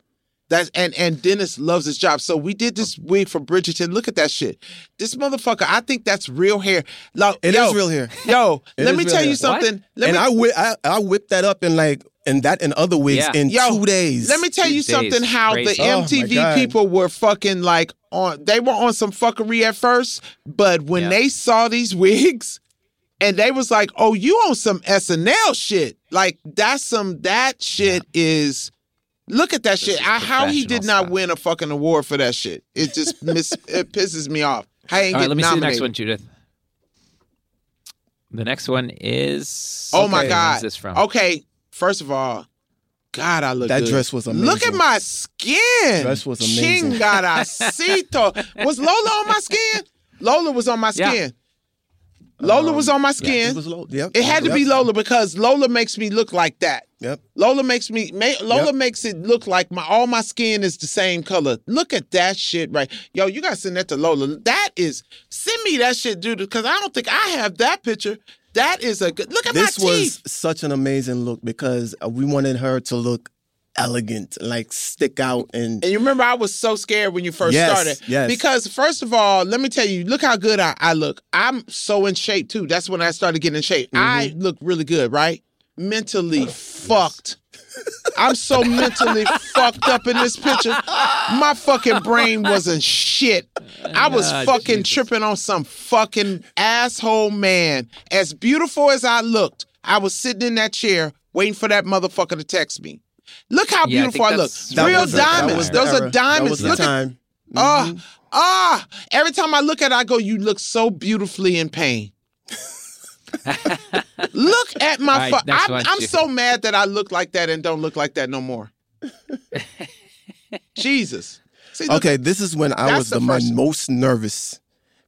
That's and and Dennis loves his job. So we did this oh. wig for Bridgerton. Look at that shit. This motherfucker, I think that's real hair. Like, It yo, is real hair. Yo, (laughs) let me real tell you something. Let and me I, whip, I I whipped that up in like and that and other wigs Yeah. in Yo, two days. Let me tell Two you something. How Crazy. the Oh, MTV God. people were fucking like on. They were on some fuckery at first, but when Yeah. they saw these (laughs) wigs, and they was like, "Oh, you on some SNL shit? Like that's some that shit is." Look at that shit. I, how he did not stuff. win a fucking award for that shit. It just miss. (laughs) it pisses me off. I ain't All right, get let me see the next one, Judith. The next one is. Oh my god. Where's this from? Okay, first of all, God, I look That good. dress was amazing. Look at my skin. Dress was amazing. Chingaracito. (laughs) was Lola on my skin? Lola was on my Yeah. skin. Lola was on my um, It skin. was low. Yep. It had to be Lola because Lola makes me look like that. Yep. Lola makes me ma- Lola Yep. makes it look like my all my skin is the same color. Look at that shit right. Yo, you gotta send that to Lola. That is send me that shit, dude, because I don't think I have that picture. That is a good look at This my was such an amazing look because we wanted her to look elegant, like stick out and And you remember I was so scared when you first Yes, started. yes. Because first of all, let me tell you, look how good I, I look. I'm so in shape too. That's when I started getting in shape. I Mm-hmm. look really good, right? Mentally fucked. I'm so mentally fucked up in this picture. My fucking brain wasn't shit. I was Ah, fucking Jesus. tripping on some fucking asshole man. As beautiful as I looked, I was sitting in that chair waiting for that motherfucker to text me. Look how Yeah, beautiful I, think look. Real was the- that diamonds. Those are diamonds. That was the look at ah ah. Every time I look at it, I go, "You look so beautifully in pain." (laughs) look at my. All right, fu- I'm, I'm so mad that I look like that and don't look like that no more. (laughs) Jesus. See, look Okay, this is when I was the the, most nervous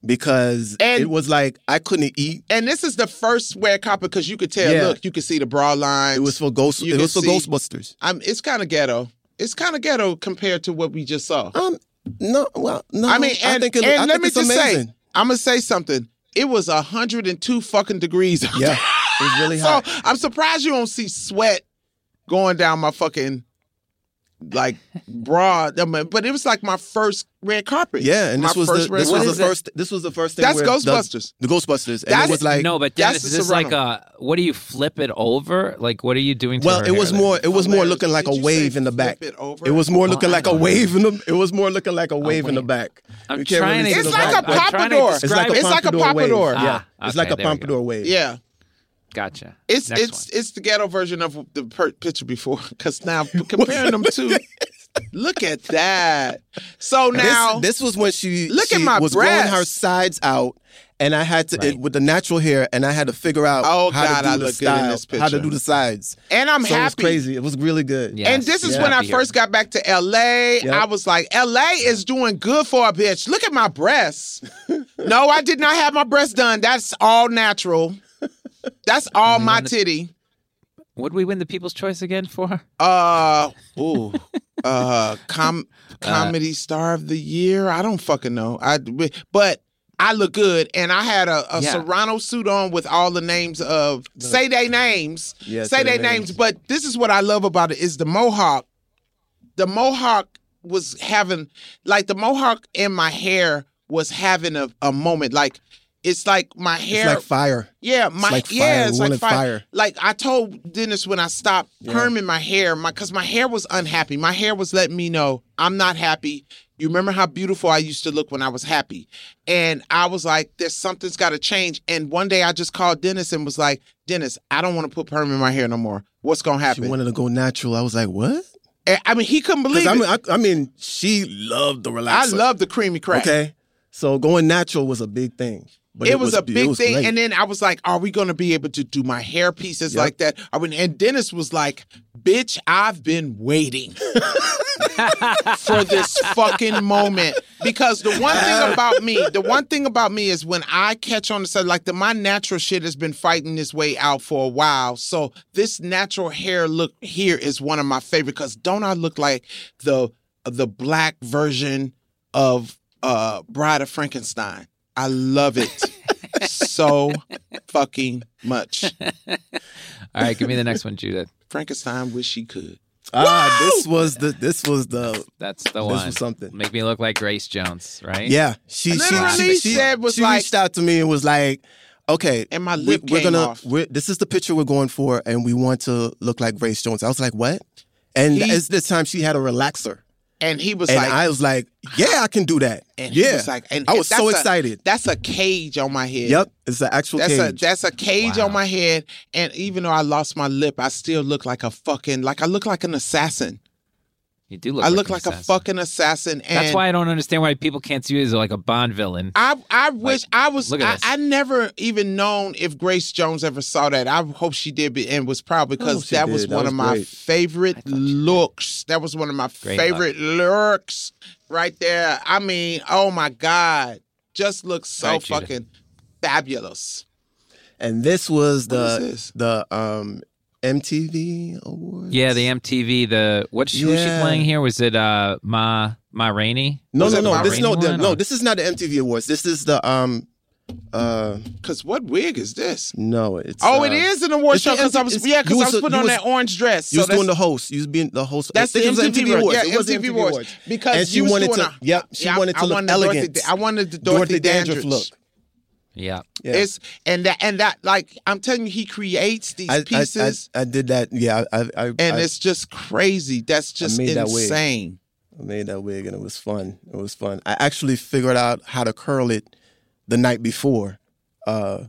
because And- it was like I couldn't eat. And this is the first red carpet because you could tell. Yeah. Look, you could see the bra line. It was for ghost. You It was for see- Ghostbusters. I'm, it's kind of ghetto. It's kind of ghetto compared to what we just saw. Um, no, well, no. I mean, and, I think it, and I let think me it's just amazing. say, I'm gonna say something. It was 102 fucking degrees. out yeah, there. it was really (laughs) so hot. I'm surprised you don't see sweat going down my fucking like bra. I mean, but it was like my first red carpet. Yeah, and my this was the this was is the it? first this was the first thing. That's where the- Ghostbusters. The, Ghostbusters, and That's- it was like no, but that's Dennis, the is this like a what do you flip it over? Like what are you doing to well, her it was hair more it was more Hilarious. looking like a wave in the back. it over? It was more Well, looking like a wave in the. It was more looking like a wave in the back. I'm You can't trying really to It's the like back, a but- I'm trying to pompadour. It's like a it. It's like a pompadour wave. Yeah, Ah, it's like a there we go. pompadour wave. Yeah. Gotcha. It's Next it's it's the ghetto version of the per- picture before. Because now (laughs) comparing them to, look at that. So now this, this was when she Look at she my was growing her sides out, and I had to Right. it, with the natural hair, and I had to figure out Oh, how God, to do I the look good in style, this how to do the sides. and I'm so it was crazy. It was really good. Yeah. And this is Yes, when I happy here. first got back to LA. Yep. I was like, LA is doing good for a bitch. Look at my breasts. (laughs) no, I did not have my breasts done. That's all natural. That's all my wanna- titty. Would we win the People's Choice again for? Uh, ooh, uh, com- (laughs) comedy star of the year. I don't fucking know. I but I look good, and I had a, a Yeah. Siriano suit on with all the names of say they names, Yeah, say say they their names. names. But this is what I love about it is the mohawk. The mohawk was having like the mohawk in my hair was having a, a moment. Like it's like my hair. It's like fire. Yeah, my like yeah, it's like fire. fire. Like I told Dennis when I stopped perming my hair, my because my hair was unhappy. My hair was letting me know I'm not happy. You remember how beautiful I used to look when I was happy, and I was like, "There's something's got to change." And one day I just called Dennis and was like, "Dennis, I don't want to put perm in my hair no more. What's gonna happen?" She wanted to go natural. I was like, what? And, I mean, he couldn't believe I mean, I, I mean, she loved the relaxer. I love the creamy crack. Okay, so going natural was a big thing. But it, was, a big was thing. great. And then I was like, are we going to be able to do my hair pieces Yep. like that? Are we, and Dennis was like, bitch, I've been waiting (laughs) for this fucking moment. Because the one thing about me, the one thing about me is when I catch on the side, like the my natural shit has been fighting this way out for a while. So this natural hair look here is one of my favorite because don't I look like the the black version of uh Bride of Frankenstein? I love it so fucking much. All right, give me the next one, Judith. Frankenstein wish she could. ah, this was the this was the That's the this one. was something. Make me look like Grace Jones, right? Yeah, she she, Literally she, she, said was she like- reached out to me and was like, "Okay, And my we, lip we're came gonna off. we're, this is the picture we're going for, and we want to look like Grace Jones." I was like, "What?" And He- it's this time she had a relaxer, And he was and like, I was like, "Yeah, I can do that." (laughs) and he yeah, was like, and I was that's so a- excited. That's a cage on my head. Yep, it's an actual That's a cage. that's a cage Wow. on my head, and even though I lost my lip, I still look like a fucking like I look like an assassin. You do look. I like look an like a fucking assassin. And That's why I don't understand why people can't see you as like a Bond villain. I I wish I was look at I, this. I never even known if Grace Jones ever saw that. I hope she did be, and was proud because that was did. That one of my great. favorite I did. looks. That was one of my Great favorite looks right there. I mean, oh my god, just looks so Right, fucking fabulous. and this was the this? the um MTV awards. Yeah, the MTV. The what? Who was she playing here? Was it uh Ma Ma Rainey? No, Was no, no. my This no, the, no. This is not the MTV awards. This is the um uh Cause what wig is this? no. It's Oh, uh, it is an award it's show the because I was yeah because you I was- was putting on was- that orange dress. You so was doing the host. You was being the host. That's the think it was MTV, Awards. Yeah, It was the MTV awards. Because and she you wanted to. a- yep, she yeah, wanted I to look wanted the elegant. Dorothy, I wanted the Dorothy, Dandridge look. Yeah. Yeah. It's and that and that like I'm telling you, he creates these I, I, I, pieces, I did that. Yeah, I, I, I, and I, it's just crazy. That's just made that wig. insane. I made that wig, and it was fun. It was fun. I actually figured out how to curl it the night before. Uh,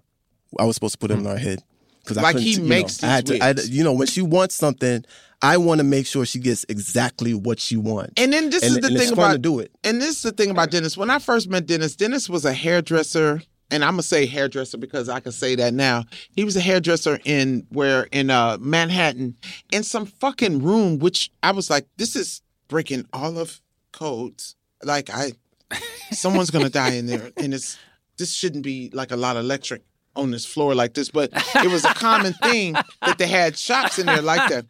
I was supposed to put it on her head because Like, he makes I had these to, I had wigs. to- you know, when she wants something, I want to make sure she gets exactly what she wants. And then this and, is the and thing it's fun about to do it. and this is the thing about Dennis. When I first met Dennis, Dennis was a hairdresser, and I'm gonna say hairdresser because I can say that now. He was a hairdresser in where in uh Manhattan, in some fucking room, which I was like, this is breaking all of codes. Like I, someone's gonna die in there, and it's this shouldn't be like a lot of electric on this floor like this, but it was a common thing that they had shops in there like that.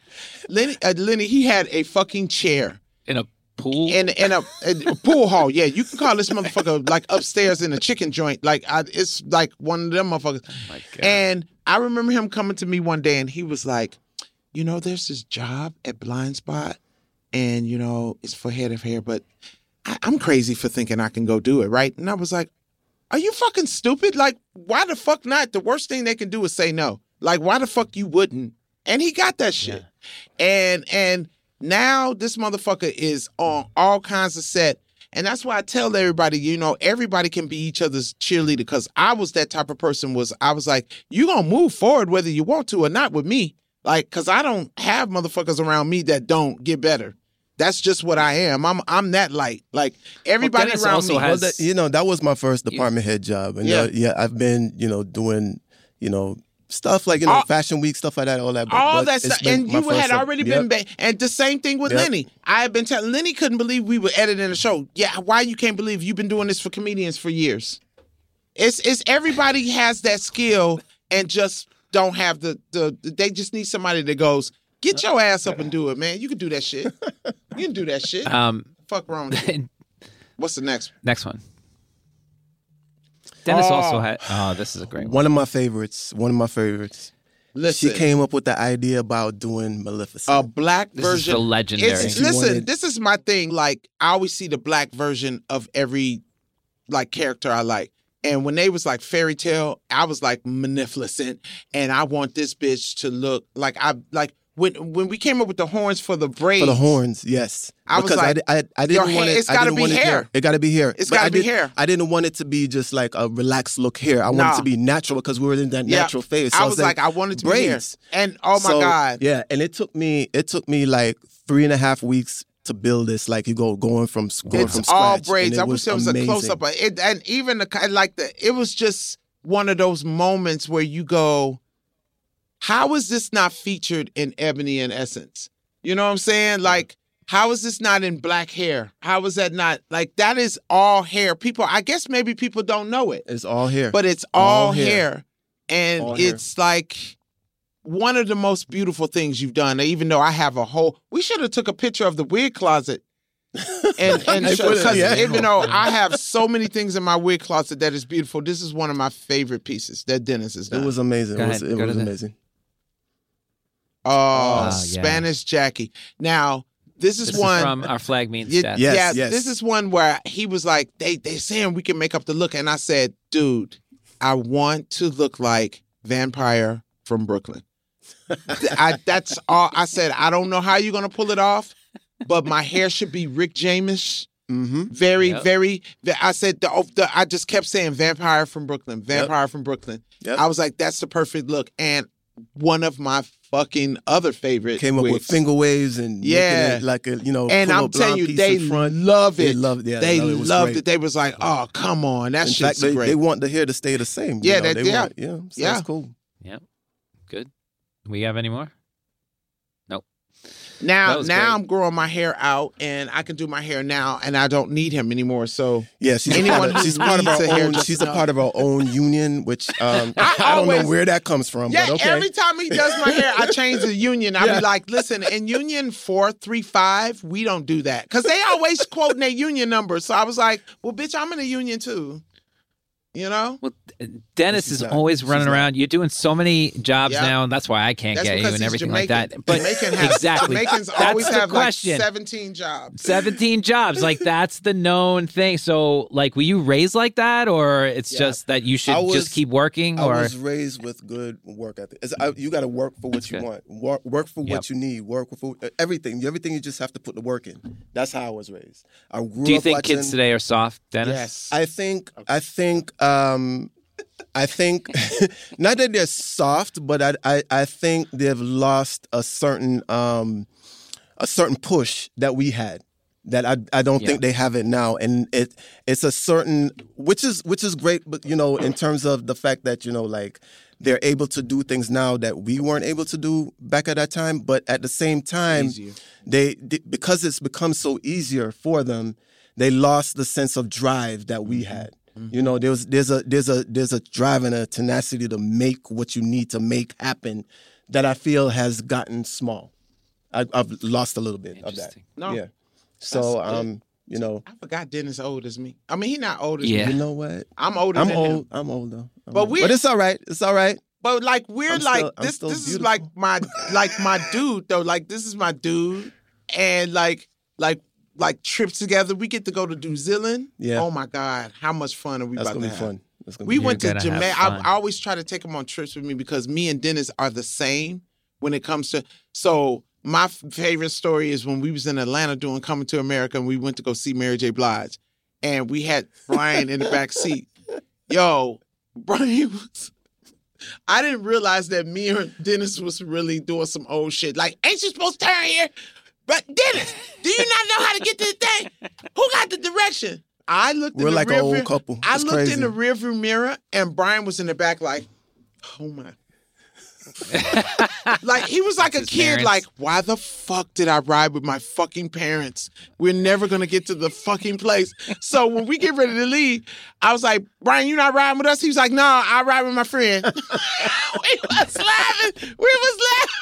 Lenny, uh, Lenny, he had a fucking chair In a pool. in in a, a pool hall. Yeah, you can call this motherfucker like upstairs in a chicken joint. Like I, it's like one of them motherfuckers. oh. And I remember him coming to me one day and he was like, you know, there's this job at Blindspot and, you know, it's for head of hair, but I, I'm crazy for thinking I can go do it, right? And I was like, are you fucking stupid? Like, why the fuck not? The worst thing they can do is say no. Like, why the fuck you wouldn't? And he got that shit. And and now this motherfucker is on all kinds of set. And that's why I tell everybody, you know, everybody can be each other's cheerleader. Because I was that type of person. Was I was like, you gonna move forward whether you want to or not with me. Like, cause I don't have motherfuckers around me that don't get better. That's just what I am. I'm I'm that light. Like everybody Dennis around also me. has- Well, that, you know, that was my first department head job, and Yeah. yeah, yeah, I've been, you know, doing, you know, stuff like you know, All- fashion week stuff like that, all that. But, all but that stuff, and you had already Yep. been, ba- and the same thing with Yep. Lenny. I had been telling Lenny couldn't believe we were editing the show. Yeah, why you can't believe you've been doing this for comedians for years? It's it's everybody has that skill and just don't have the the. They just need somebody that goes, get your ass up and do it, man. You can do that shit. You can do that shit. um, Fuck wrong. with you. (laughs) What's the next? next one. Dennis Oh. also had. Oh, this is a great one. One of my favorites. One of my favorites. Listen, She came up with the idea about doing Maleficent. a black This is version. the legendary. It's, listen, wanted- this is my thing. Like I always see the black version of every like character I like. And when they was like fairy tale, I was like Maleficent, and I want this bitch to look like I like when when we came up with the horns for the braids. for the horns, yes. I was like, I, I, I didn't hair- want it. it's I gotta be it hair. It got to be hair. It's But gotta be did- hair. I didn't want it to be just like a relaxed look hair. I Nah. wanted it to be natural because we were in that Yeah. natural phase. So I was like, I wanted to be braids. And oh my So, god, Yeah, and it took me it took me like three and a half weeks to build this. Like you go going from going it's from scratch. all braids. it I wish there was a close up. It, and even the kind like the it was just one of those moments where you go, how is this not featured in Ebony and Essence? You know what I'm saying? Like, how is this not in black hair? How is that not like that is all hair? People, I guess maybe people don't know it, It's all hair. but it's all, All hair. hair. And All hair. it's like one of the most beautiful things you've done. Even though I have a whole, we should have took a picture of the wig closet (laughs) and and I show- put it- 'cause yeah. even though I have so many things in my wig closet that is beautiful, this is one of my favorite pieces that Dennis has done. it was amazing. Go It was, ahead, it was the- amazing. Oh, yeah. Spanish Jackie. Now this is This one. is from our flag means Yeah, stats. Yes, yeah, yes. this is one where he was like, they they saying we can make up the look, and I said, dude, I want to look like vampire from Brooklyn. I that's all I said. I don't know how you're gonna pull it off, but my hair should be Rick James. Mm-hmm. Very, Yep. very. I said the, oh, the. I just kept saying vampire from Brooklyn, vampire from Brooklyn. Yep. I was like, that's the perfect look, and one of my fucking other favorite Came up with wigs. finger waves and Yeah. it like a you know. And I'm up telling you, they in front. love They it. loved yeah, they no, it loved great. it. They was like, "Oh, come on, that In shit's fact, they, great." they want the hair to stay the same. you Yeah, know, they- they yeah. want, yeah, so Yeah. that's cool. Yeah, good. We have any more? Now, now great. I'm growing my hair out, and I can do my hair now, and I don't need him anymore. So Yeah, she's Anyone a part of, she's part of our a own. hairdresser She's a part of our own union, which (laughs) um, I I, don't always- know where that comes from. yeah, but okay. every time he does my hair, I change the union. I Yeah. be like, "Listen, in Union four three five, we don't do that," because they always quoting their union number. So I was like, "Well, bitch, I'm in a union too." You know, Well, Dennis is not. always She's running not. around. You're doing so many jobs Yeah. now, and that's why I can't that's get you and everything Jamaican. like that. But Jamaican has, exactly, Jamaicans that's always the have question. like seventeen jobs. 17 jobs like that's the known thing so like were you raised like that or it's Yeah. just that you should was- just keep working I or was raised with good work ethic. I- you got to work for what That's you good. want. Work, work for Yep. what you need. Work for uh, everything. Everything you just have to put the work in. That's how I was raised. I grew do you think watching, kids today are soft dennis Yes. I think. I think. Um, I think (laughs) not that they're soft, but I, I I think they've lost a certain um a certain push that we had that I I don't Yeah. think they have it now, and it it's a certain which is which is great, but you know in terms of the fact that you know like they're able to do things now that we weren't able to do back at that time, but at the same time they, they because it's become so easier for them, they lost the sense of drive that we had. You know, there's there's a there's a there's a drive and a tenacity to make what you need to make happen that I feel has gotten small. I, I've lost a little bit of that. No. Yeah. So That's good. um, you know, I forgot Dennis old as me. I mean, he not old as Yeah. me. you know what? I'm older I'm than old. him. I'm old though. I'm But we- but it's all right. It's all right. But like we're I'm like still- I'm this. still This is like my (laughs) like my dude though. Like this is my dude, and like like like trips together. We get to go to New Zealand. Yeah. Oh my God, how much fun are we That's about gonna to be have? fun. That's gonna We be went to gonna Jamaica. I, I always try to take him on trips with me because me and Dennis are the same when it comes to. So my favorite story is when we was in Atlanta doing Coming to America, and we went to go see Mary J. Blige, and we had Brian in the back seat. (laughs) Yo, Brian was. I didn't realize that me and Dennis was really doing some old shit. Like, ain't you supposed to turn here? But Dennis, do you not know how to get to the thing? Who got the direction? I looked. We're in the like rear an old view- couple. I It's looked crazy. in the rearview mirror, and Brian was in the back, like, oh my. (laughs) like he was like a his kid, parents. like, why the fuck did I ride with my fucking parents? We're never gonna get to the fucking place. So when we get ready to leave, I was like, Brian, you not riding with us? He was like, No, I ride with my friend. (laughs) we was laughing. We was laughing.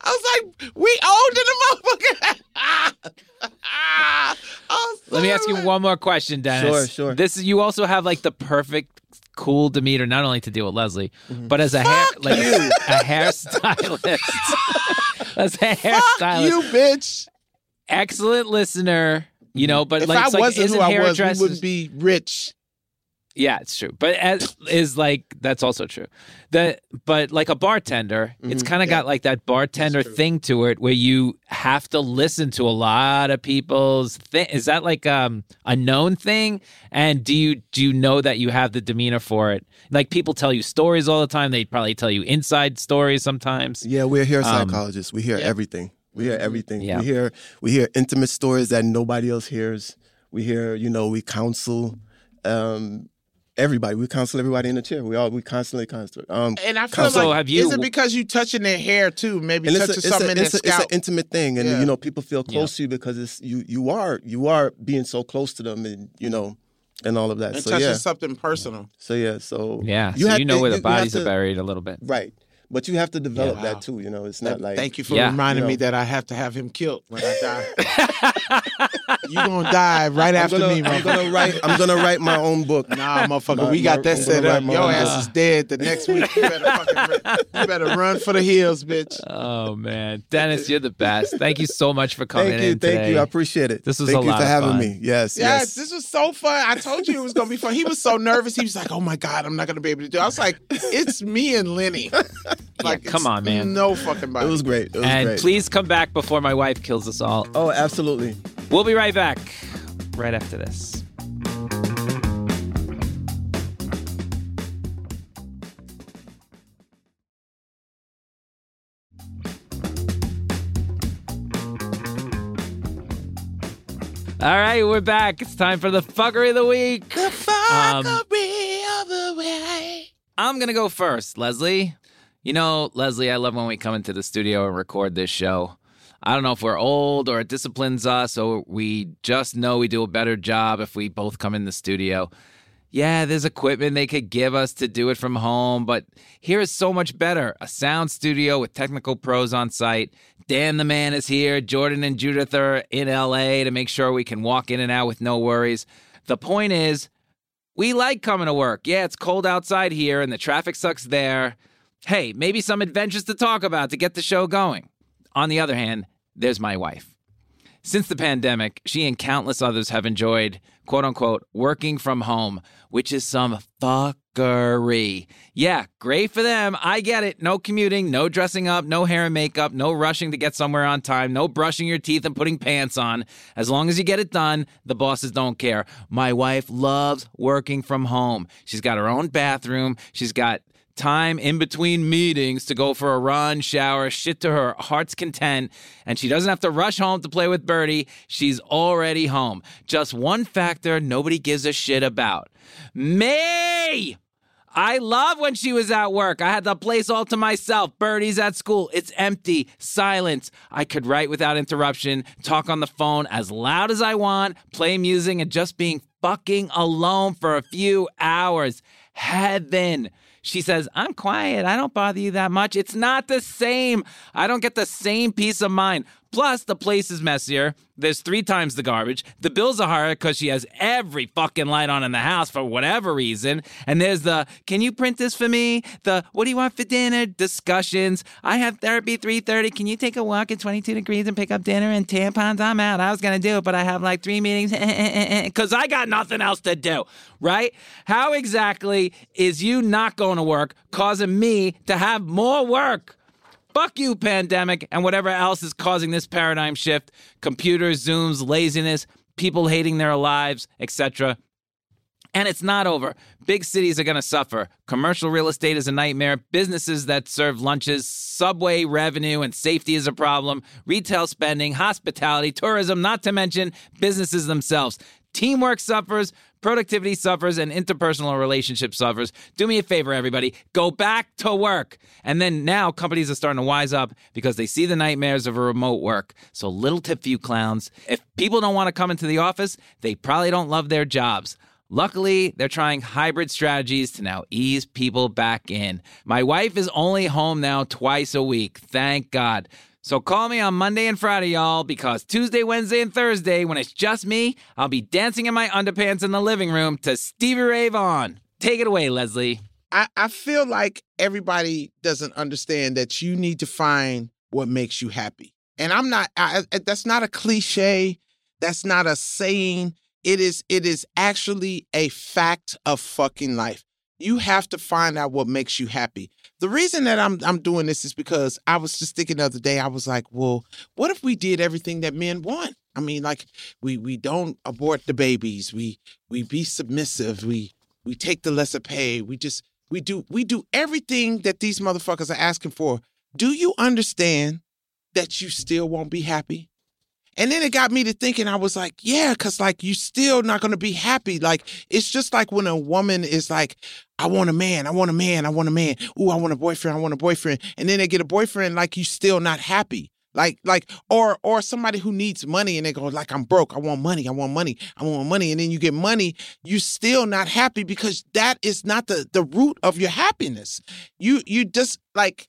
I was like, we old in the motherfucker. I (laughs) oh, Let me ask you one more question, Dennis. Sure, sure. This is you also have like the perfect cool demeanor, not only to deal with Leslie, mm-hmm. but as a hair like a hairstylist. (laughs) as a hairstylist. you, bitch. Excellent listener. You know, but if like, I it's wasn't isn't who I was, we wouldn't be rich. Yeah, it's true. But as is like that's also true. The but like a bartender, it's kind of got like that bartender thing to it where you have to listen to a lot of people's thing. Is that like um a known thing? And do you do you know that you have the demeanor for it? Like people tell you stories all the time. They probably tell you inside stories sometimes. Yeah, we're here Um, psychologists. we hear everything. We hear everything. Yeah. We hear we hear intimate stories that nobody else hears. We hear, you know, we counsel um everybody. We counsel everybody in the chair. We all we constantly counsel. Um And I feel Counsel, like have you- is it because you touching their hair too? Maybe and it's a, touching it's, something a, in it's, their a, it's an intimate thing and Yeah. you know people feel Yeah. close to you because it's you you are you are being so close to them and you know and all of that and so touching yeah something personal. so yeah so Yeah, so have you know to- where the you- you have bodies are buried a little bit. right but you have to develop Wow. that too you know it's not like Thank you for Yeah. reminding You me that I have to have him killed when I die. (laughs) you gonna die right I'm after gonna, me, I'm gonna write I'm gonna write my own book Nah, motherfucker, My- we got my- that I'm set up. Your own ass book. is dead the next week. You better fucking run, you better run for the hills, bitch. Oh man, Dennis, you're the best. Thank you so much for coming thank you in thank today. you I appreciate it This was thank a you lot for of having fun. me yes Yes, yes this was so fun. I told you it was gonna be fun. He was so nervous. He was like, "Oh my god, I'm not gonna be able to do." it. I was like, "It's me and Lenny." Like, come on, man. No fucking it was great it was and great please come back before my wife kills us all. oh absolutely We'll be right back right after this. All right, we're back. It's time for the fuckery of the week. the Um, fuckery of the way. I'm going to go first, Leslie. You know, Leslie, I love when we come into the studio and record this show. I don't know if we're old or it disciplines us or we just know we do a better job if we both come in the studio. Yeah, there's equipment they could give us to do it from home, but here is so much better. A sound studio with technical pros on site. Dan the man is here. Jordan and Judith are in LA to make sure we can walk in and out with no worries. The point is, we like coming to work. Yeah, it's cold outside here and the traffic sucks there. Hey, maybe some adventures to talk about to get the show going. On the other hand, there's my wife. Since the pandemic, she and countless others have enjoyed, quote unquote, working from home, which is some fuckery. Yeah, great for them. I get it. No commuting, no dressing up, no hair and makeup, no rushing to get somewhere on time, no brushing your teeth and putting pants on. As long as you get it done, the bosses don't care. My wife loves working from home. She's got her own bathroom. She's got time in between meetings to go for a run, shower, shit to her heart's content, and she doesn't have to rush home to play with Birdie. She's already home. Just one factor nobody gives a shit about. Me! I love when she was at work. I had the place all to myself. Birdie's at school. It's empty, silence. I could write without interruption, talk on the phone as loud as I want, play music, and just being fucking alone for a few hours. Heaven. She says, I'm quiet. I don't bother you that much. It's not the same. I don't get the same peace of mind. Plus, the place is messier. There's three times the garbage. The bills are higher because she has every fucking light on in the house for whatever reason. And there's the, can you print this for me? The, what do you want for dinner? Discussions. I have therapy 3.30. Can you take a walk at 22 degrees and pick up dinner and tampons? I'm out. I was to do it, but I have like three meetings (laughs) because I got nothing else to do, right? How exactly is you not going to work causing me to have more work? Fuck you, pandemic, and whatever else is causing this paradigm shift computers, Zooms, laziness, people hating their lives, etc. And it's not over. Big cities are going to suffer. Commercial real estate is a nightmare. Businesses that serve lunches, subway revenue and safety is a problem. Retail spending, hospitality, tourism, not to mention businesses themselves. Teamwork suffers, productivity suffers, and interpersonal relationship suffers. Do me a favor, everybody. Go back to work. And then now companies are starting to wise up because they see the nightmares of a remote work. So, little tip for you clowns if people don't want to come into the office, they probably don't love their jobs. Luckily, they're trying hybrid strategies to now ease people back in. My wife is only home now twice a week. Thank God. So call me on Monday and Friday, y'all, because Tuesday, Wednesday, and Thursday, when it's just me, I'll be dancing in my underpants in the living room to Stevie Ray Vaughan. Take it away, Leslie. I, I feel like everybody doesn't understand that you need to find what makes you happy. And I'm not, I, that's not a cliche. That's not a saying. It is, it is actually a fact of fucking life. You have to find out what makes you happy. The reason that I'm I'm doing this is because I was just thinking the other day. I was like, well, what if we did everything that men want? I mean, like we we don't abort the babies. We we be submissive. We we take the lesser pay. We just we do we do everything that these motherfuckers are asking for. Do you understand that you still won't be happy? And then it got me to thinking, I was like, yeah, because like you're still not gonna be happy. Like it's just like when a woman is like, I want a man, I want a man, I want a man. Ooh, I want a boyfriend, I want a boyfriend. And then they get a boyfriend, like you still not happy. Like, like, or or somebody who needs money and they go, like, I'm broke, I want money, I want money, I want money. And then you get money, you still not happy because that is not the the root of your happiness. You you just like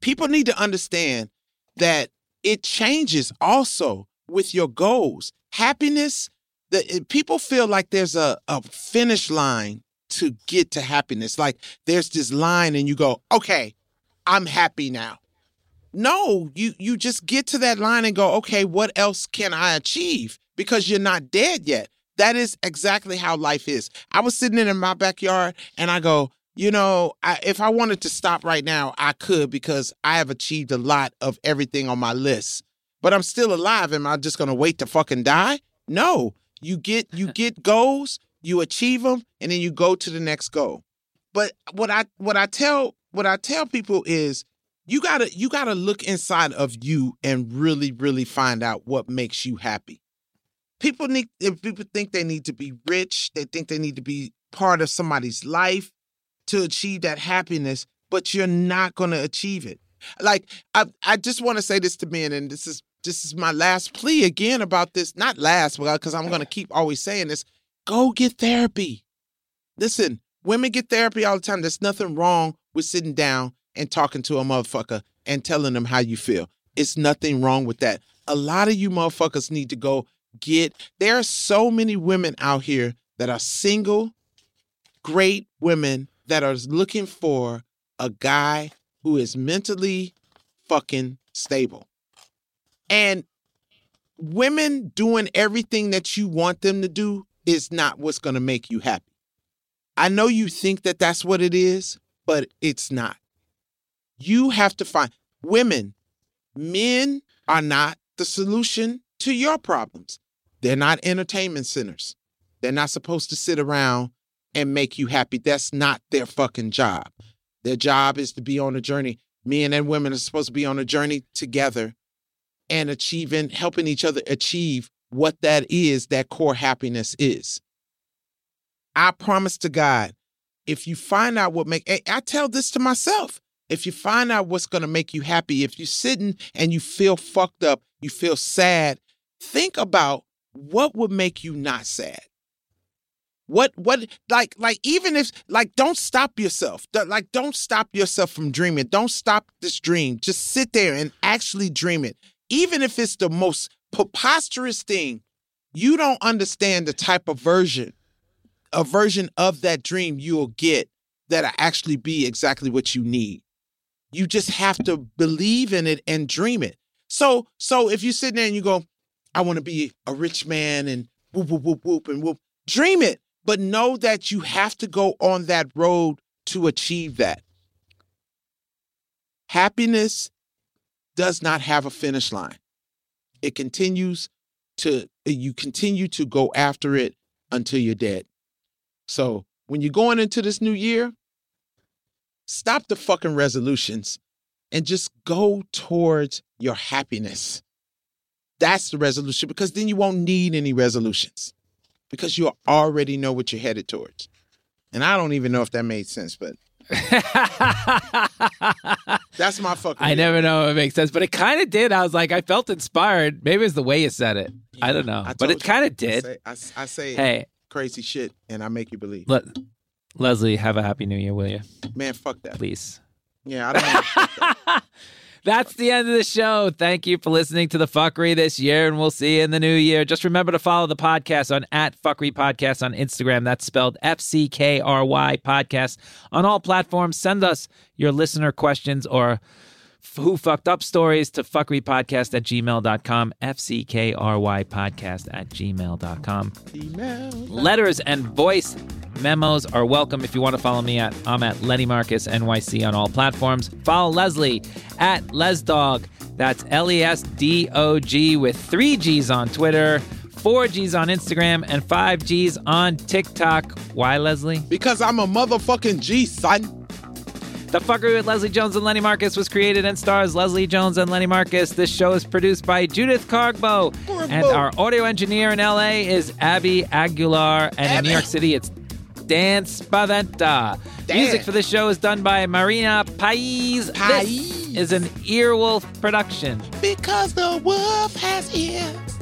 people need to understand that it changes also with your goals. Happiness, the people feel like there's a, a finish line to get to happiness. Like there's this line and you go, okay, I'm happy now. No, you you just get to that line and go, okay, what else can I achieve? Because you're not dead yet. That is exactly how life is. I was sitting in my backyard and I go, you know, I, if I wanted to stop right now, I could because I have achieved a lot of everything on my list. But I'm still alive. Am I just going to wait to fucking die? No. You get you (laughs) get goals, you achieve them, and then you go to the next goal. But what I what I tell what I tell people is you gotta you gotta look inside of you and really really find out what makes you happy. People need if people think they need to be rich, they think they need to be part of somebody's life to achieve that happiness, but you're not going to achieve it. Like I, I just want to say this to men, and this is this is my last plea again about this. Not last, because uh, I'm going to keep always saying this. Go get therapy. Listen, women get therapy all the time. There's nothing wrong with sitting down and talking to a motherfucker and telling them how you feel. It's nothing wrong with that. A lot of you motherfuckers need to go get. There are so many women out here that are single, great women that are looking for a guy who is mentally fucking stable. And women doing everything that you want them to do is not what's going to make you happy. I know you think that that's what it is, but it's not. You have to find women, men are not the solution to your problems. They're not entertainment centers. They're not supposed to sit around and make you happy. That's not their fucking job. Their job is to be on a journey. Men and women are supposed to be on a journey together and achieving, helping each other achieve what that is, that core happiness is. I promise to God, if you find out what make I tell this to myself. If you find out what's going to make you happy, if you're sitting and you feel fucked up, you feel sad, think about what would make you not sad? What what like like even if like don't stop yourself. Like don't stop yourself from dreaming. Don't stop this dream. Just sit there and actually dream it. Even if it's the most preposterous thing, you don't understand the type of version a version of that dream you'll get that'll actually be exactly what you need. You just have to believe in it and dream it. So so if you sit there and you go, I want to be a rich man and whoop whoop whoop whoop and whoop, dream it, but know that you have to go on that road to achieve that. Happiness does not have a finish line. It continues to you continue to go after it until you're dead. So when you're going into this new year, stop the fucking resolutions and just go towards your happiness. That's the resolution because then you won't need any resolutions because you already know what you're headed towards. And I don't even know if that made sense, but (laughs) that's my fucking. I never know if it makes sense, but it kind of did. I was like, I felt inspired. Maybe it's the way you said it. I don't know, I but it kind of I did. say, I, I say Hey, crazy shit and I make you believe. let Leslie have a happy new year, will you? Man, fuck that. Please. Yeah, I don't know. Fuck that. (laughs) That's the end of the show. Thank you for listening to the fuckery this year, and we'll see you in the new year. Just remember to follow the podcast on at fuckery podcast on Instagram. That's spelled F C K R Y podcast on all platforms. Send us your listener questions or who fucked up stories to fuckerypodcast at gmail.com. F C K R Y podcast at gmail.com. Letters and voice memos are welcome if you want to follow me at I'm at Lenny Marcus NYC on all platforms. Follow Leslie at Lesdog. That's L E S D O G with three G's on Twitter, four G's on Instagram, and five G's on TikTok. Why, Leslie? Because I'm a motherfucking G, son. The Fuckery with Leslie Jones and Lenny Marcus was created and stars Leslie Jones and Lenny Marcus. This show is produced by Judith Cargbo. And our audio engineer in LA is Abby Aguilar. And in New York City, it's Dan Spaventa. Dan. Music for this show is done by Marina Pais. Pais. This is an Earwolf production. Because the wolf has ears.